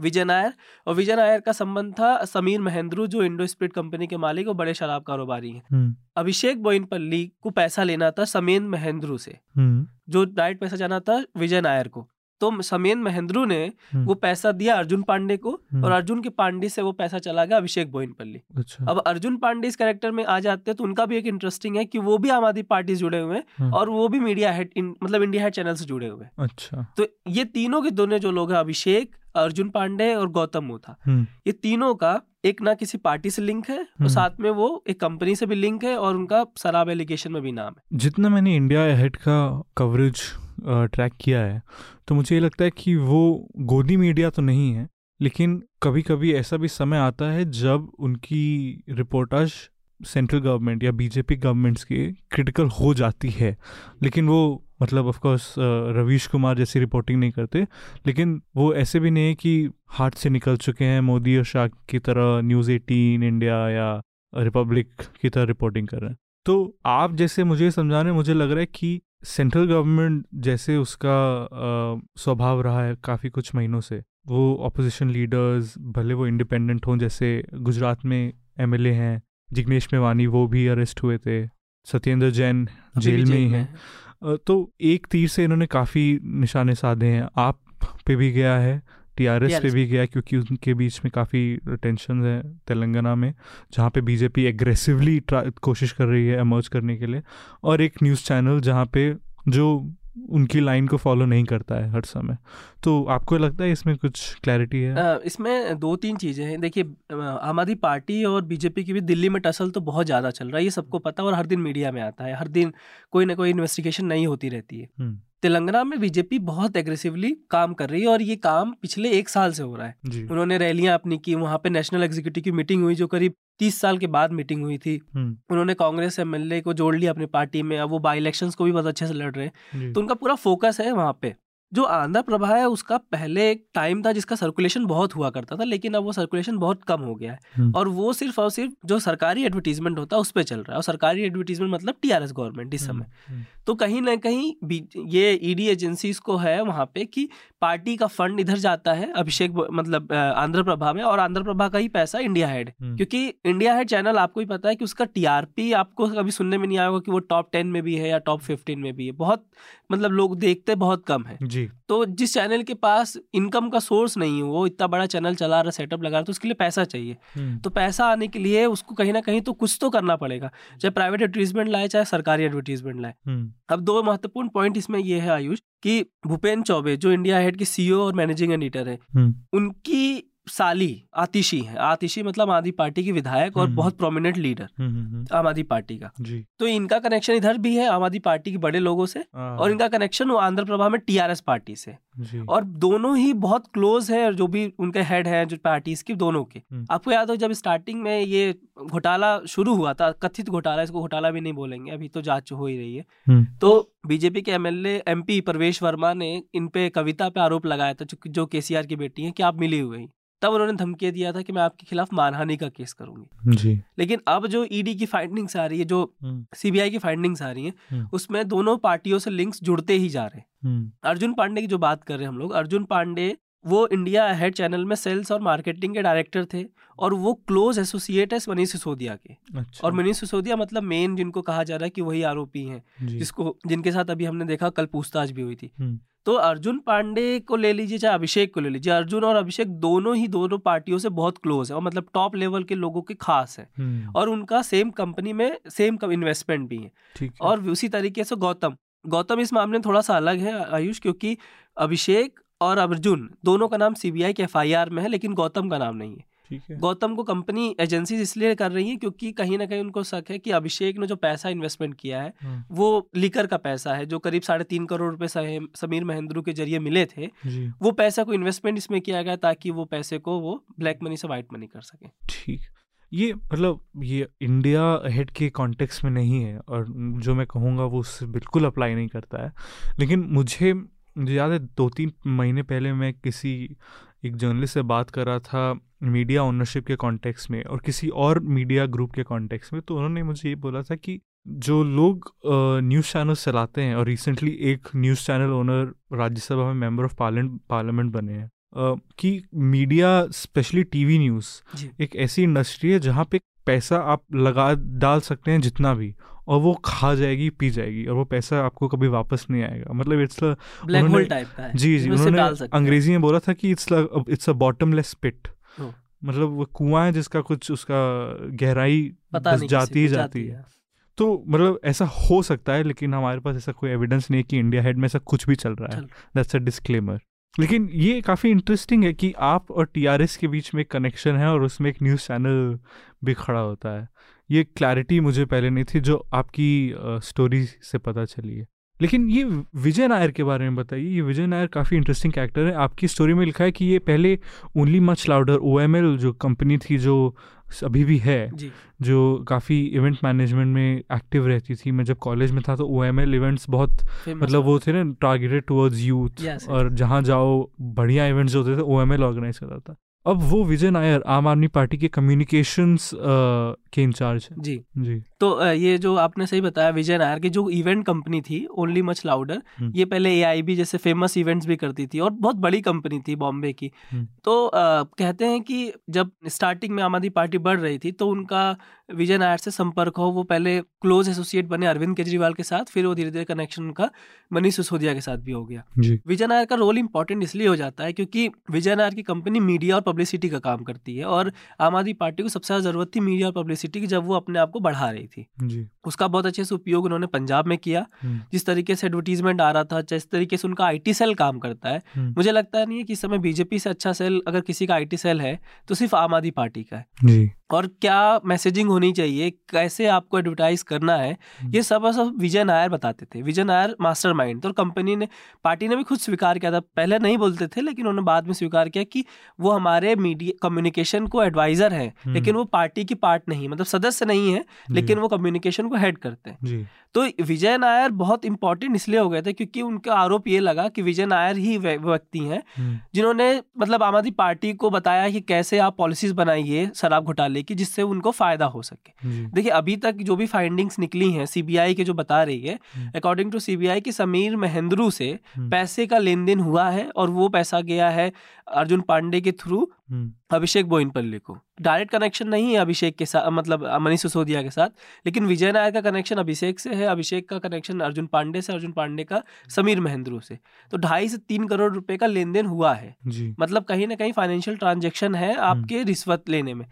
[SPEAKER 3] विजय नायर और विजय नायर का संबंध था समीर महेंद्रू जो इंडो स्पिरिट कंपनी के मालिक और बड़े शराब कारोबारी हैं अभिषेक बोइनपल्ली को पैसा लेना था समेन महेंद्रू से।
[SPEAKER 2] हम्म,
[SPEAKER 3] जो डायरेक्ट पैसा जाना था विजय नायर को। तो समेन महेंद्रू ने
[SPEAKER 2] हम्म,
[SPEAKER 3] वो पैसा दिया अर्जुन पांडे को
[SPEAKER 2] हम्म,
[SPEAKER 3] और अर्जुन के पांडे से वो पैसा चला गया अभिषेक बोइनपल्ली।
[SPEAKER 2] अच्छा।
[SPEAKER 3] अब अर्जुन पांडे इस कैरेक्टर में आ जाते हैं तो उनका भी एक इंटरेस्टिंग है कि वो भी आम आदमी पार्टी से जुड़े हुए हैं
[SPEAKER 2] हाँ।
[SPEAKER 3] और वो भी मीडिया हेड मतलब इंडिया हेड चैनल से जुड़े हुए हैं।
[SPEAKER 2] अच्छा।
[SPEAKER 3] तो ये तीनों के दोनों जो लोग हैं अभिषेक अर्जुन पांडे और गौतम मोथा
[SPEAKER 2] हम्म,
[SPEAKER 3] ये तीनों का एक ना किसी पार्टी से लिंक है और
[SPEAKER 2] हम्म।
[SPEAKER 3] साथ में वो एक कंपनी से भी लिंक है और उनका शराब एलिगेशन में भी नाम है।
[SPEAKER 2] जितना मैंने इंडिया हेड का कवरेज ट्रैक किया है तो मुझे ये लगता है कि वो गोदी मीडिया तो नहीं है, लेकिन कभी कभी ऐसा भी समय आता है जब उनकी रिपोर्टाज सेंट्रल गवर्नमेंट या बीजेपी गवर्नमेंट्स की क्रिटिकल हो जाती है। लेकिन वो मतलब ऑफ़ कोर्स रवीश कुमार जैसी रिपोर्टिंग नहीं करते, लेकिन वो ऐसे भी नहीं है कि हाथ से निकल चुके हैं मोदी और शाह की तरह न्यूज़ एटीन इंडिया या रिपब्लिक की तरह रिपोर्टिंग कर रहे हैं। तो आप जैसे मुझे समझाने मुझे लग रहा है कि सेंट्रल गवर्नमेंट जैसे उसका स्वभाव रहा है काफ़ी कुछ महीनों से वो अपोजिशन लीडर्स भले वो इंडिपेंडेंट हों जैसे गुजरात में एमएलए हैं जिग्नेश मेवानी वो भी अरेस्ट हुए थे सत्येंद्र जैन जेल में ही हैं। तो एक तीर से इन्होंने काफ़ी निशाने साधे हैं। आप पे भी गया है टीआरएस पे भी गया क्योंकि उनके बीच में काफ़ी टेंशन है तेलंगाना में जहाँ पे बीजेपी एग्रेसिवली कोशिश कर रही है एमर्ज करने के लिए। और एक न्यूज़ चैनल जहाँ पे जो उनकी लाइन को फॉलो नहीं करता है हर समय। तो आपको लगता है इसमें कुछ क्लैरिटी है?
[SPEAKER 3] इसमें दो तीन चीज़ें हैं। देखिए आम आदमी पार्टी और बीजेपी की भी दिल्ली में टसल तो बहुत ज़्यादा चल रहा है ये सबको पता है और हर दिन मीडिया में आता है। हर दिन कोई ना कोई इन्वेस्टिगेशन नहीं होती रहती है।
[SPEAKER 2] हम्म,
[SPEAKER 3] तेलंगाना में बीजेपी बहुत एग्रेसिवली काम कर रही है और ये काम पिछले एक साल से हो रहा है। उन्होंने रैलियाँ अपनी की वहाँ पे नेशनल एग्जीक्यूटिव की मीटिंग हुई जो करीब तीस साल के बाद मीटिंग हुई थी।
[SPEAKER 2] हम्म,
[SPEAKER 3] उन्होंने कांग्रेस एमएलए को जोड़ लिया अपनी पार्टी में अब वो बाई इलेक्शंस को भी बहुत अच्छे से लड़ रहे हैं। तो उनका पूरा फोकस है वहाँ पे। जो आंध्र प्रभा है उसका पहले एक टाइम था जिसका सर्कुलेशन बहुत हुआ करता था लेकिन अब वो सर्कुलेशन बहुत कम हो गया है।
[SPEAKER 2] हम्म।
[SPEAKER 3] और वो सिर्फ़ और सिर्फ़ जो सरकारी एडवर्टीजमेंट होता है उस पर चल रहा है। और सरकारी एडवर्टीजमेंट मतलब टीआरएस गवर्नमेंट इस समय।
[SPEAKER 2] हम्म,
[SPEAKER 3] तो कहीं ना कहीं ये ईडी एजेंसीज को है वहाँ पे कि पार्टी का फंड इधर जाता है अभिषेक मतलब आंध्र प्रभा में और आंध्र प्रभा का ही पैसा इंडिया हेड
[SPEAKER 2] हम्म,
[SPEAKER 3] क्योंकि इंडिया हेड चैनल आपको ही पता है कि उसका टीआरपी आपको कभी सुनने में नहीं आएगा कि वो टॉप टेन में भी है या टॉप फिफ्टीन में भी है। बहुत मतलब लोग देखते बहुत कम है।
[SPEAKER 2] जी।
[SPEAKER 3] तो जिस चैनल के पास इनकम का सोर्स नहीं है वो इतना बड़ा चैनल चला रहा सेटअप लगा रहा तो उसके लिए पैसा चाहिए।
[SPEAKER 2] हम्म,
[SPEAKER 3] तो पैसा आने के लिए उसको कहीं ना कहीं तो कुछ तो करना पड़ेगा चाहे प्राइवेट एडवर्टीजमेंट लाए चाहे सरकारी एडवर्टीजमेंट लाए।
[SPEAKER 2] हम्म,
[SPEAKER 3] अब दो महत्वपूर्ण पॉइंट इसमें ये है आयुष कि भूपेन्द्र चौबे जो इंडिया हेड के सीईओ और मैनेजिंग एडिटर है उनकी साली आतिशी है। आतिशी मतलब आम आदमी पार्टी की विधायक और
[SPEAKER 2] हम्म।
[SPEAKER 3] बहुत प्रोमिनेंट लीडर
[SPEAKER 2] हम्म, हम्म, हम्म,
[SPEAKER 3] आम आदमी पार्टी का।
[SPEAKER 2] जी।
[SPEAKER 3] तो इनका कनेक्शन इधर भी है आम आदमी पार्टी के बड़े लोगों से
[SPEAKER 2] हाँ,
[SPEAKER 3] और इनका कनेक्शन आंध्र प्रभा में टीआरएस पार्टी से।
[SPEAKER 2] जी।
[SPEAKER 3] और दोनों ही बहुत क्लोज है जो भी उनके हेड हैं जो पार्टीज़ की दोनों के। आपको याद हो जब स्टार्टिंग में ये घोटाला शुरू हुआ था कथित घोटाला इसको घोटाला भी नहीं बोलेंगे अभी तो जाँच हो ही रही है। तो बीजेपी के एमएलए एमपी प्रवेश वर्मा ने इन पे कविता पे आरोप लगाया था जो केसीआर की बेटी है कि आप मिली हुई। तब उन्होंने धमकी दिया था कि मैं आपके खिलाफ मानहानि का केस करूँगी।
[SPEAKER 2] जी।
[SPEAKER 3] लेकिन अब जो ईडी की फाइंडिंग्स आ रही है जो
[SPEAKER 2] हम्म,
[SPEAKER 3] सीबीआई की फाइंडिंग्स आ रही हैं
[SPEAKER 2] हम्म।
[SPEAKER 3] उसमें दोनों पार्टियों से लिंक्स जुड़ते ही जा रहे हैं।
[SPEAKER 2] हम्म,
[SPEAKER 3] अर्जुन पांडे की जो बात कर रहे हैं हम लोग अर्जुन पांडे वो इंडिया हेड चैनल में सेल्स और मार्केटिंग के डायरेक्टर थे और वो क्लोज एसोसिएट है मनीष सिसोदिया के।
[SPEAKER 2] अच्छा।
[SPEAKER 3] और मनीष सिसोदिया मतलब मेन जिनको कहा जा रहा है कि वही आरोपी हैं जिसको जिनके साथ अभी हमने देखा कल पूछताछ भी हुई थी।
[SPEAKER 2] हम्म,
[SPEAKER 3] तो अर्जुन पांडे को ले लीजिए चाहे अभिषेक को ले लीजिए अर्जुन और अभिषेक दोनों ही दोनों पार्टियों से बहुत क्लोज है और मतलब टॉप लेवल के लोगों के खास है।
[SPEAKER 2] हम्म,
[SPEAKER 3] और उनका सेम कंपनी में सेम इन्वेस्टमेंट भी है। और उसी तरीके से गौतम गौतम इस मामले में थोड़ा सा अलग है आयुष क्योंकि अभिषेक और अर्जुन दोनों का नाम सीबीआई के एफआईआर में है लेकिन गौतम का नाम नहीं है। गौतम को कंपनी एजेंसी इसलिए कर रही है क्योंकि कहीं ना कहीं उनको शक है कि अभिषेक ने जो पैसा इन्वेस्टमेंट किया है
[SPEAKER 2] हाँ,
[SPEAKER 3] वो लिकर का पैसा है जो करीब साढ़े तीन करोड़ रुपए समीर महेंद्रू के ज़रिए मिले थे। वो पैसा को इन्वेस्टमेंट इसमें किया गया ताकि वो पैसे को वो ब्लैक मनी से व्हाइट मनी कर सके।
[SPEAKER 2] ठीक। ये मतलब ये इंडिया हेड के कॉन्टेक्स्ट में नहीं है और जो मैं कहूँगा वो उससे बिल्कुल अप्लाई नहीं करता है। लेकिन मुझे मुझे याद है दो तीन महीने पहले मैं किसी एक जर्नलिस्ट से बात कर रहा था मीडिया ओनरशिप के कॉन्टेक्स्ट में और किसी और मीडिया ग्रुप के कॉन्टेक्स्ट में तो उन्होंने मुझे ये बोला था कि जो लोग न्यूज़ चैनल चलाते हैं और रिसेंटली एक न्यूज़ चैनल ओनर राज्यसभा में मेंबर ऑफ़ पार्लियामेंट पार्लियामेंट बने हैं कि मीडिया स्पेशली टीवी न्यूज़ एक ऐसी इंडस्ट्री है जहाँ पे पैसा आप लगा डाल सकते हैं जितना भी और वो खा जाएगी पी जाएगी और वो पैसा आपको कभी वापस नहीं आएगा। मतलब इट्स
[SPEAKER 3] ब्लैक होल टाइप का है।
[SPEAKER 2] जी जी उन्होंने। अंग्रेज़ी में बोला था कि it's it's a bottomless
[SPEAKER 3] pit
[SPEAKER 2] मतलब वो कुआँ है जिसका कुछ उसका गहराई बस जाती ही जाती है। तो मतलब ऐसा हो सकता है लेकिन हमारे पास ऐसा कोई एविडेंस नहीं है कि इंडिया हेड में ऐसा कुछ भी चल रहा है। दैट्स अ डिस्क्लेमर लेकिन ये काफ़ी इंटरेस्टिंग है कि आप और टीआरएस के बीच में एक कनेक्शन है और उसमें एक न्यूज़ चैनल भी खड़ा होता है। ये क्लैरिटी मुझे पहले नहीं थी, जो आपकी स्टोरी से पता चली है। लेकिन ये विजय नायर के बारे में बताइए, ये विजय नायर काफ़ी इंटरेस्टिंग कैरेक्टर है। आपकी स्टोरी में लिखा है कि ये पहले ओनली मच लाउडर ओ जो कंपनी थी, जो अभी भी है
[SPEAKER 3] जी।
[SPEAKER 2] जो काफ़ी इवेंट मैनेजमेंट में एक्टिव रहती थी। मैं जब कॉलेज में था तो ओ एम एल इवेंट्स बहुत मतलब वो थे। ना टारगेटेड टुवर्ड्स यूथ. और जहाँ जाओ बढ़िया इवेंट्स होते थे ओ एम एल ऑर्गेनाइज करता था। अब वो विजय नायर आम आदमी पार्टी के कम्युनिकेशंस के इंचार्ज
[SPEAKER 3] जी।
[SPEAKER 2] जी।
[SPEAKER 3] तो ये जो आपने सही बताया विजय नायर की जो इवेंट कंपनी थी ओनली मच लाउडर। ये पहले एआईबी जैसे फ़ेमस इवेंट्स भी करती थी और बहुत बड़ी कंपनी थी बॉम्बे की।
[SPEAKER 2] हम्म।
[SPEAKER 3] तो अ, कहते हैं कि जब स्टार्टिंग में आम आदमी पार्टी बढ़ रही थी तो उनका विजय नायर से संपर्क हो वो पहले क्लोज एसोसिएट बने अरविंद केजरीवाल के साथ फिर वो धीरे धीरे कनेक्शन उनका मनीष सिसोदिया के साथ भी हो गया। विजय नायर का रोल इंपॉर्टेंट इसलिए हो जाता है क्योंकि विजय नायर की कंपनी मीडिया और पब्लिसिटी का काम करती है और आम आदमी पार्टी को सबसे ज़्यादा ज़रूरत थी मीडिया और पब्लिसिटी की जब वो अपने आप को बढ़ा रही थी।
[SPEAKER 2] जी।
[SPEAKER 3] उसका बहुत अच्छे से उपयोग उन्होंने पंजाब में किया।
[SPEAKER 2] हम्म,
[SPEAKER 3] जिस तरीके से एडवर्टीजमेंट आ रहा था जिस तरीके से उनका आईटी सेल काम करता है
[SPEAKER 2] हम्म,
[SPEAKER 3] मुझे लगता नहीं है कि इस समय बीजेपी से अच्छा सेल अगर किसी का आईटी सेल है तो सिर्फ़ आम आदमी पार्टी का है।
[SPEAKER 2] जी।
[SPEAKER 3] और क्या मैसेजिंग होनी चाहिए? कैसे आपको एडवर्टाइज करना है?
[SPEAKER 2] हम्म।
[SPEAKER 3] ये सब सब विजय नायर बताते थे। विजय नायर मास्टर माइंड और कंपनी ने पार्टी ने भी खुद स्वीकार किया था। पहले नहीं बोलते थे लेकिन उन्होंने बाद में स्वीकार किया कि वो हमारे मीडिया कम्युनिकेशन को एडवाइजर हैं।
[SPEAKER 2] हम्म।
[SPEAKER 3] लेकिन वो पार्टी की पार्ट नहीं मतलब सदस्य नहीं है लेकिन वो कम्युनिकेशन को हेड करते हैं। तो विजय नायर बहुत इंपॉर्टेंट इसलिए हो गए थे क्योंकि उनका आरोप ये लगा कि विजय नायर ही व्यक्ति हैं।
[SPEAKER 2] हम्म,
[SPEAKER 3] जिन्होंने मतलब आम आदमी पार्टी को बताया कि कैसे आप पॉलिसीज़ बनाइए शराब घोटाले की जिससे उनको फ़ायदा हो सके। देखिए अभी तक जो भी फाइंडिंग्स निकली हैं सीबीआई के जो बता रही है। अकॉर्डिंग टू सीबीआई की समीर महेंद्रू से पैसे का लेन देन हुआ है और वो पैसा गया है अर्जुन पांडे के थ्रू अभिषेक बोइनपल्ली को। डायरेक्ट कनेक्शन नहीं है अभिषेक के साथ मतलब मनीष सिसोदिया के साथ लेकिन विजय नायर का कनेक्शन अभिषेक से है अभिषेक का कनेक्शन अर्जुन पांडे से अर्जुन पांडे का समीर महेंद्रू से। तो ढाई से तीन करोड़ रुपए का लेन देन हुआ है।
[SPEAKER 2] जी।
[SPEAKER 3] मतलब कहीं ना कहीं फाइनेंशियल ट्रांजेक्शन है आपके रिश्वत लेने में।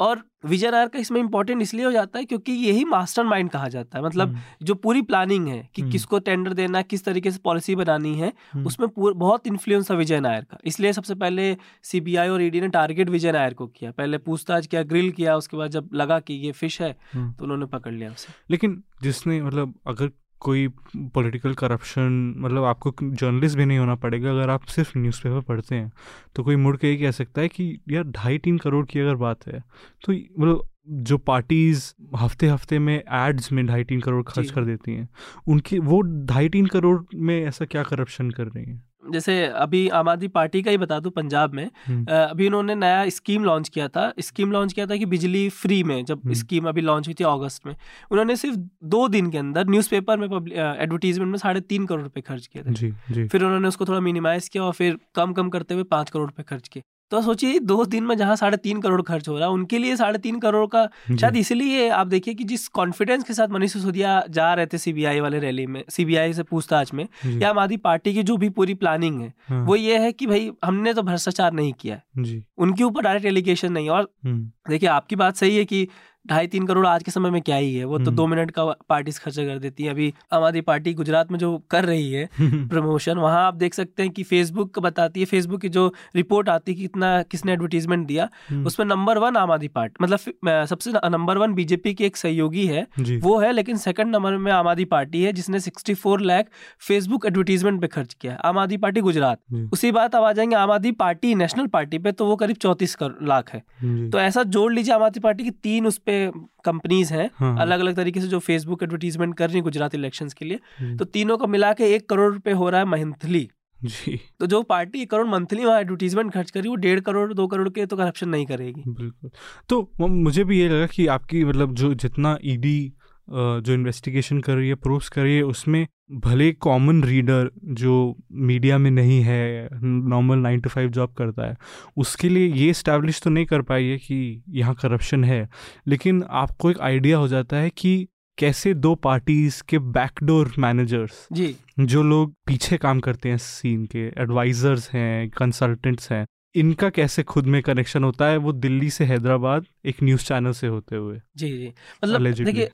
[SPEAKER 3] और विजय नायर का इसमें इंपॉर्टेंट इसलिए हो जाता है क्योंकि यही मास्टर माइंड कहा जाता है। मतलब
[SPEAKER 2] हम्म,
[SPEAKER 3] जो पूरी प्लानिंग है कि
[SPEAKER 2] हम्म।
[SPEAKER 3] किसको टेंडर देना है किस तरीके से पॉलिसी बनानी है
[SPEAKER 2] हम्म,
[SPEAKER 3] उसमें बहुत इन्फ्लुएंस है विजय नायर का। इसलिए सबसे पहले सीबीआई और ईडी ने टारगेट विजय नायर को किया। पहले पूछताछ किया ग्रिल किया उसके बाद जब लगा कि ये फ़िश है। तो उन्होंने पकड़ लिया उसे।
[SPEAKER 2] लेकिन जिसने मतलब अगर कोई पॉलिटिकल करप्शन मतलब आपको जर्नलिस्ट भी नहीं होना पड़ेगा अगर आप सिर्फ़ न्यूज़पेपर पढ़ते हैं। तो कोई मुड़ के ये कह सकता है कि यार ढाई तीन करोड़ की अगर बात है तो मतलब जो पार्टीज़ हफ़्ते हफ़्ते में एड्स में ढाई तीन करोड़ खर्च कर देती हैं उनकी वो ढाई तीन करोड़ में ऐसा क्या करप्शन कर रही हैं?
[SPEAKER 3] जैसे अभी आम आदमी पार्टी का ही बता दूँ पंजाब में
[SPEAKER 2] हम्म,
[SPEAKER 3] अभी उन्होंने नया स्कीम लॉन्च किया था। स्कीम लॉन्च किया था कि बिजली फ्री में जब
[SPEAKER 2] हम्म।
[SPEAKER 3] स्कीम अभी लॉन्च हुई थी अगस्त में उन्होंने सिर्फ़ दो दिन के अंदर न्यूज़पेपर में एडवर्टीजमेंट में साढ़े तीन करोड़ रुपए खर्च किए थे।
[SPEAKER 2] जी जी।
[SPEAKER 3] फिर उन्होंने उसको थोड़ा मिनिमाइज किया और फिर कम कम करते हुए पाँच करोड़ रुपये खर्च किए। तो सोचिए दो दिन में जहाँ साढ़े तीन करोड़ खर्च हो रहा है उनके लिए साढ़े तीन करोड़ का शायद इसलिए आप देखिए कि जिस कॉन्फिडेंस के साथ मनीष सिसोदिया जा रहे थे सीबीआई वाले रैली में सीबीआई से पूछताछ में या आम आदमी पार्टी की जो भी पूरी प्लानिंग है
[SPEAKER 2] हाँ,
[SPEAKER 3] वो ये है कि भाई हमने तो भ्रष्टाचार नहीं किया है।
[SPEAKER 2] जी।
[SPEAKER 3] उनके ऊपर डायरेक्ट एलिगेशन नहीं है और
[SPEAKER 2] देखिये
[SPEAKER 3] देखिए आपकी बात सही है कि ढाई तीन करोड़ आज के समय में क्या ही है? वो तो
[SPEAKER 2] हम्म।
[SPEAKER 3] दो मिनट का पार्टीज़ खर्चा कर देती है। अभी आम आदमी पार्टी गुजरात में जो कर रही है प्रमोशन वहाँ आप देख सकते हैं कि फेसबुक बताती है फेसबुक की जो रिपोर्ट आती है कि कितना किसने एडवर्टीजमेंट दिया
[SPEAKER 2] हम्म,
[SPEAKER 3] उसमें नंबर वन आम आदमी पार्टी मतलब सबसे नंबर वन बीजेपी की एक सहयोगी है वो है लेकिन सेकंड नंबर में आम आदमी पार्टी है जिसने 64 लाख फेसबुक एडवर्टीजमेंट पे खर्च किया है। आम आदमी पार्टी गुजरात। उसी बात अब आ जाएँगे आम आदमी पार्टी नेशनल पार्टी पे तो वो करीब चौंतीस लाख है। तो ऐसा जोड़ लीजिए आम आदमी पार्टी की तीन उस पे कंपनीज़ हैं
[SPEAKER 2] हाँ,
[SPEAKER 3] अलग अलग तरीके से जो फेसबुक एडवर्टीजमेंट कर रही है गुजरात इलेक्शन के लिए तो तीनों को मिला के एक करोड़ रुपए हो रहा है मंथली
[SPEAKER 2] जी।
[SPEAKER 3] तो जो पार्टी एक करोड़ मंथली वहाँ एडवर्टीजमेंट खर्च करी वो डेढ़ करोड़ दो करोड़ के तो करप्शन नहीं करेगी।
[SPEAKER 2] बिल्कुल। तो मुझे भी ये लगा कि आपकी मतलब जो जितना ईडी जो इन्वेस्टिगेशन कर रही है प्रूव्स कर रही है उसमें भले कॉमन रीडर जो मीडिया में नहीं है normal nine to five job करता है उसके लिए ये इस्टेब्लिश तो नहीं कर पाई है कि यहाँ करप्शन है। लेकिन आपको एक आइडिया हो जाता है कि कैसे दो पार्टीज़ के बैकडोर मैनेजर्स
[SPEAKER 3] जी।
[SPEAKER 2] जो लोग पीछे काम करते हैं सीन के एडवाइजर्स हैं कंसल्टेंट्स हैं इनका कैसे खुद में कनेक्शन होता है वो दिल्ली से हैदराबाद एक न्यूज़ चैनल से होते हुए।
[SPEAKER 3] जी जी। मतलब देखिए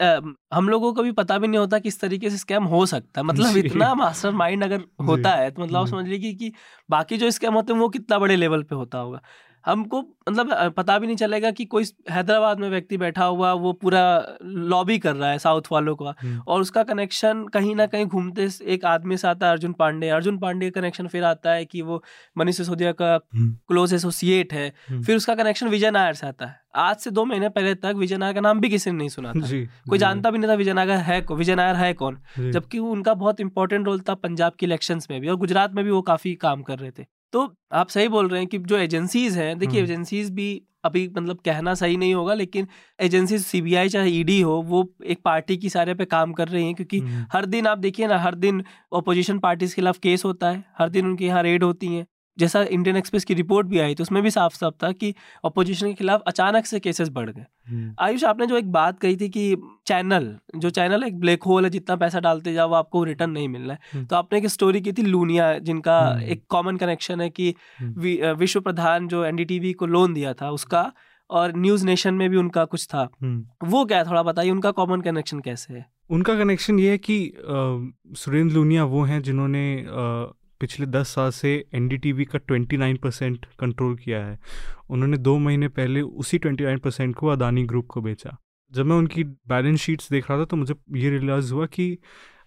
[SPEAKER 3] हम लोगों को भी पता भी नहीं होता किस तरीके से स्कैम हो सकता है। मतलब इतना मास्टर माइंड अगर होता है तो मतलब आप समझ लीजिए कि बाकी जो स्कैम होते हैं वो कितना बड़े लेवल पे होता होगा। हमको मतलब पता भी नहीं चलेगा कि कोई हैदराबाद में व्यक्ति बैठा हुआ वो पूरा लॉबी कर रहा है साउथ वालों का।
[SPEAKER 2] हम्म।
[SPEAKER 3] और उसका कनेक्शन कहीं ना कहीं घूमते एक आदमी से आता है अर्जुन पांडे। अर्जुन पांडे का कनेक्शन फिर आता है कि वो मनीष सिसोदिया का
[SPEAKER 2] हम्म,
[SPEAKER 3] क्लोज एसोसिएट है।
[SPEAKER 2] हम्म।
[SPEAKER 3] फिर उसका कनेक्शन विजय नायर से आता है। आज से दो महीने पहले तक विजय नायर का नाम भी किसी ने नहीं सुना था।
[SPEAKER 2] जी
[SPEAKER 3] कोई
[SPEAKER 2] जी,
[SPEAKER 3] जानता भी नहीं था विजय नायर है कौन विजय नायर है कौन। जबकि उनका बहुत इंपॉर्टेंट रोल था पंजाब के इलेक्शंस में भी और गुजरात में भी वो काफ़ी काम कर रहे थे। तो आप सही बोल रहे हैं कि जो एजेंसीज हैं देखिए। एजेंसीज भी अभी मतलब कहना सही नहीं होगा लेकिन एजेंसी सीबीआई चाहे ईडी हो वो एक पार्टी की सारे पे काम कर रही हैं क्योंकि हर दिन आप देखिए ना हर दिन ओपोजिशन पार्टीज़ के खिलाफ केस होता है हर दिन उनके यहाँ रेड होती हैं जैसा इंडियन एक्सप्रेस की रिपोर्ट भी आई तो उसमें भी साफ़ साफ़ था कि अपोजिशन के खिलाफ अचानक से केसेस बढ़ गए
[SPEAKER 2] हम्म,
[SPEAKER 3] आयुष आपने जो एक बात कही थी कि चैनल जो चैनल एक ब्लैक होल है जितना पैसा डालते जाओ आपको रिटर्न नहीं मिल रहा है
[SPEAKER 2] हम्म।
[SPEAKER 3] तो आपने एक स्टोरी की थी लूनिया जिनका
[SPEAKER 2] हम्म।
[SPEAKER 3] एक कॉमन कनेक्शन है कि विश्व प्रधान जो एनडीटीवी को लोन दिया था उसका और न्यूज़ नेशन में भी उनका कुछ था। वो क्या थोड़ा बताइए उनका कॉमन कनेक्शन कैसे है
[SPEAKER 2] उनका कनेक्शन ये है कि सुरेंद्र लूनिया वो हैं जिन्होंने पिछले दस साल से एन का ट्वेंटी नाइन परसेंट कंट्रोल किया है। उन्होंने दो महीने पहले उसी ट्वेंटी नाइन परसेंट को अदानी ग्रुप को बेचा। जब मैं उनकी बैलेंस शीट्स देख रहा था तो मुझे ये रियलाइज़ हुआ कि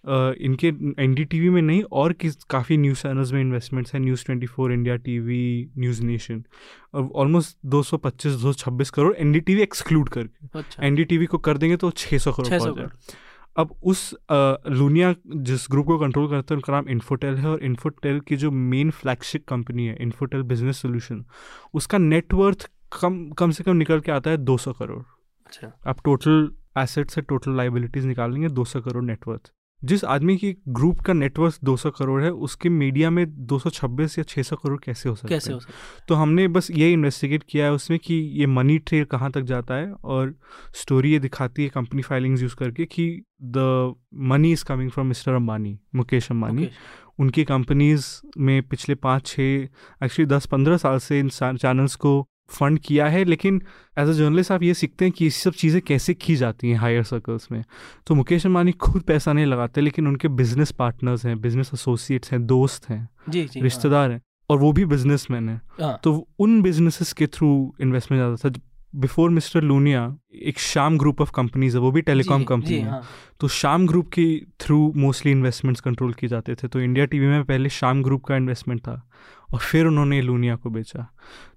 [SPEAKER 2] इनके एन में नहीं और किस काफ़ी न्यूज़ चैनल्स में इन्वेस्टमेंट्स हैं news twenty four India TV news nation और ऑलमोस्ट दो सौ पच्चीस दो सौ छब्बीस करोड़ एनडीटीवी एक्सक्लूड करके। एन अच्छा को कर देंगे तो छः सौ करोड़
[SPEAKER 3] 600
[SPEAKER 2] पहुँच जाए अब उस लूनिया जिस ग्रुप को कंट्रोल करते हैं उनका नाम इन्फोटेल है और इन्फोटेल की जो मेन फ्लैगशिप कंपनी है इन्फोटेल बिज़नेस सोल्यूशन उसका नेटवर्थ कम कम से कम निकल के आता है 200 करोड़।
[SPEAKER 3] अच्छा।
[SPEAKER 2] आप टोटल एसेट्स से टोटल लाइबिलिटीज निकालेंगे 200 करोड़ नेटवर्थ जिस आदमी की ग्रुप का नेटवर्थ 200 करोड़ है उसके मीडिया में 226 या 600 करोड़ कैसे हो सकते
[SPEAKER 3] कैसे
[SPEAKER 2] हो?
[SPEAKER 3] सकता
[SPEAKER 2] तो हमने बस ये इन्वेस्टिगेट किया है उसमें कि ये मनी ट्रेल कहाँ तक जाता है और स्टोरी ये दिखाती है कंपनी फाइलिंग्स यूज़ करके कि the money is coming from mister Ambani Mukesh
[SPEAKER 3] Ambani.
[SPEAKER 2] उनकी कंपनीज़ में पिछले पाँच छः एक्चुअली दस पंद्रह साल से इन चैनल्स को फंड किया है लेकिन एज अ जर्नलिस्ट आप ये सीखते हैं कि ये सब चीज़ें कैसे की जाती हैं हायर सर्कल्स में। तो मुकेश अंबानी खुद पैसा नहीं लगाते लेकिन उनके बिज़नेस पार्टनर्स हैं बिज़नेस एसोसिएट्स हैं दोस्त हैं
[SPEAKER 3] जी जी हाँ,
[SPEAKER 2] रिश्तेदार हैं और वो भी बिज़नेस मैन
[SPEAKER 3] है।
[SPEAKER 2] तो उन बिजनेसेस के थ्रू इन्वेस्टमेंट ज़्यादा था। बिफोर मिस्टर लूनिया एक शाम ग्रुप ऑफ़ कंपनीज़ है वो भी टेलीकॉम कंपनी है।
[SPEAKER 3] हाँ।
[SPEAKER 2] तो शाम ग्रुप के थ्रू मोस्टली इन्वेस्टमेंट्स कंट्रोल किए जाते थे। तो इंडिया टीवी में पहले शाम ग्रुप का इन्वेस्टमेंट था और फिर उन्होंने लूनिया को बेचा।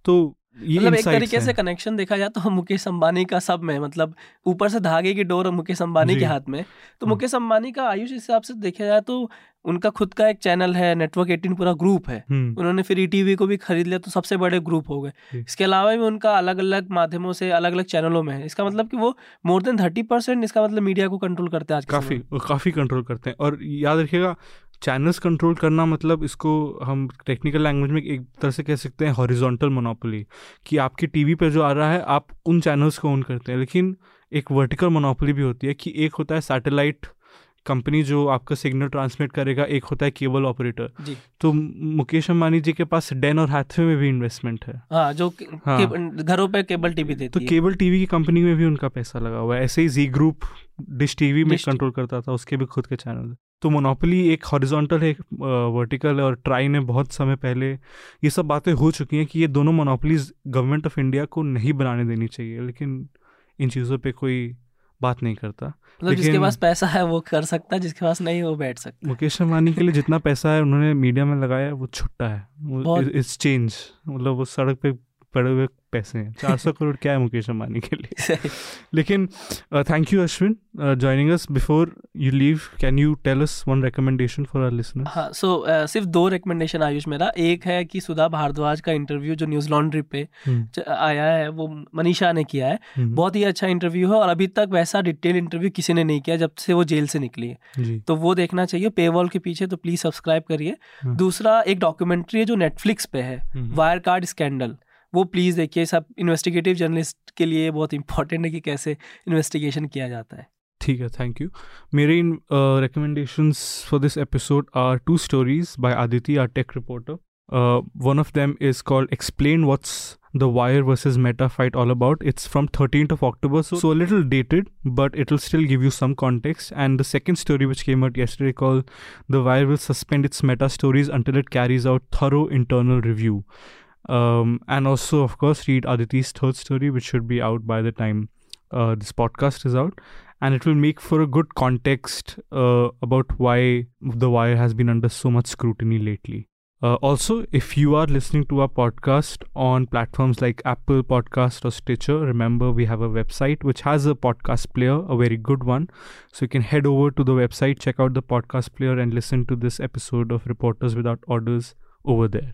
[SPEAKER 2] तो
[SPEAKER 3] मतलब एक तरीके से कनेक्शन देखा जाए तो मुकेश अंबानी का सब में मतलब ऊपर से धागे की डोर मुकेश अंबानी के हाथ में। तो
[SPEAKER 2] हाँ।
[SPEAKER 3] मुकेश अंबानी का आयुष हिसाब से देखा जाए तो उनका खुद का एक चैनल है नेटवर्क 18 पूरा ग्रुप है। उन्होंने फिर ईटीवी को भी खरीद लिया तो सबसे बड़े ग्रुप हो गए। इसके अलावा भी उनका अलग अलग माध्यमों से अलग अलग चैनलों में है। इसका मतलब कि वो मोर देन थर्टी परसेंट इसका मतलब मीडिया को कंट्रोल करते हैं आज
[SPEAKER 2] काफ़ी काफ़ी कंट्रोल करते हैं। और याद रखिएगा चैनल्स कंट्रोल करना मतलब इसको हम टेक्निकल लैंग्वेज में एक तरह से कह सकते हैं हॉरिजॉन्टल मोनोपोली कि आपके टीवी पर जो आ रहा है, आप उन चैनल्स को ऑन करते हैं। लेकिन एक वर्टिकल मोनोपोली भी होती है कि एक होता है सैटेलाइट कंपनी जो आपका सिग्नल ट्रांसमिट करेगा एक होता है केबल ऑपरेटर तो मुकेश अंबानी जी के पास डेन और हैथवे में भी इन्वेस्टमेंट है।
[SPEAKER 3] हाँ जो
[SPEAKER 2] हाँ।
[SPEAKER 3] घरों पे केबल टीवी
[SPEAKER 2] तो
[SPEAKER 3] देती है।
[SPEAKER 2] केबल टीवी की कंपनी में भी उनका पैसा लगा हुआ है। ऐसे ही जी ग्रुप डिश टीवी में कंट्रोल करता था उसके भी खुद के चैनल तो मोनोपोली एक हॉरिजॉन्टल है एक वर्टिकल और ट्राई ने बहुत समय पहले ये सब बातें हो चुकी हैं कि ये दोनों मोनोपोलीज गवर्नमेंट ऑफ़ इंडिया को नहीं बनाने देनी चाहिए लेकिन इन चीज़ों पे कोई बात नहीं करता।
[SPEAKER 3] मतलब जिसके पास पैसा है वो कर सकता है जिसके पास नहीं वो बैठ सकता
[SPEAKER 2] मुकेश अंबानी के लिए जितना पैसा है उन्होंने मीडिया में लगाया है वो छुट्टा है।
[SPEAKER 3] वो
[SPEAKER 2] इट्स चेंज मतलब वो सड़क पे पड़े हुए पैसे हैं। चार सौ करोड़ क्या है मुकेश अंबानी के लिए? लेकिन thank you Ashwin joining us before you leave can you tell us one recommendation for our listeners
[SPEAKER 3] हाँ सो सिर्फ़ दो रिकमेंडेशन आयुष मेरा। एक है कि सुधा भारद्वाज का इंटरव्यू जो न्यूज़ लॉन्ड्री पे आया है वो मनीषा ने किया है। बहुत ही अच्छा इंटरव्यू है और अभी तक वैसा डिटेल इंटरव्यू किसी ने नहीं किया जब से वो जेल से निकली है। तो वो देखना चाहिए पे वॉल के पीछे तो प्लीज़ सब्सक्राइब करिए।
[SPEAKER 2] हाँ।
[SPEAKER 3] दूसरा एक डॉक्यूमेंट्री है जो नेटफ्लिक्स पे है
[SPEAKER 2] हम्म।
[SPEAKER 3] वायर कार्ड स्कैंडल वो प्लीज़ देखिए, सब इन्वेस्टिगेटिव जर्नलिस्ट के लिए बहुत इंपॉर्टेंट है कि कैसे इन्वेस्टिगेशन किया जाता है।
[SPEAKER 2] ठीक है थैंक यू मेरे इन recommendation for this episode are two stories by Aditi our tech reporter one of them is called explain what's the Wire versus Meta fight all about it's from thirteen of October so so little dated but it will still give you some context and the second story which came out yesterday called the Wire will suspend its Meta stories until it carries out thorough internal review Um, and also, of course, read Aditi's third story, which should be out by the time uh, this podcast is out and it will make for a good context uh, about why The Wire has been under so much scrutiny lately. Uh, also, if you are listening to our podcast on platforms like Apple Podcast or Stitcher, remember we have a website which has a podcast player, a very good one. So you can head over to the website, check out the podcast player, and listen to this episode of Reporters Without Orders over there.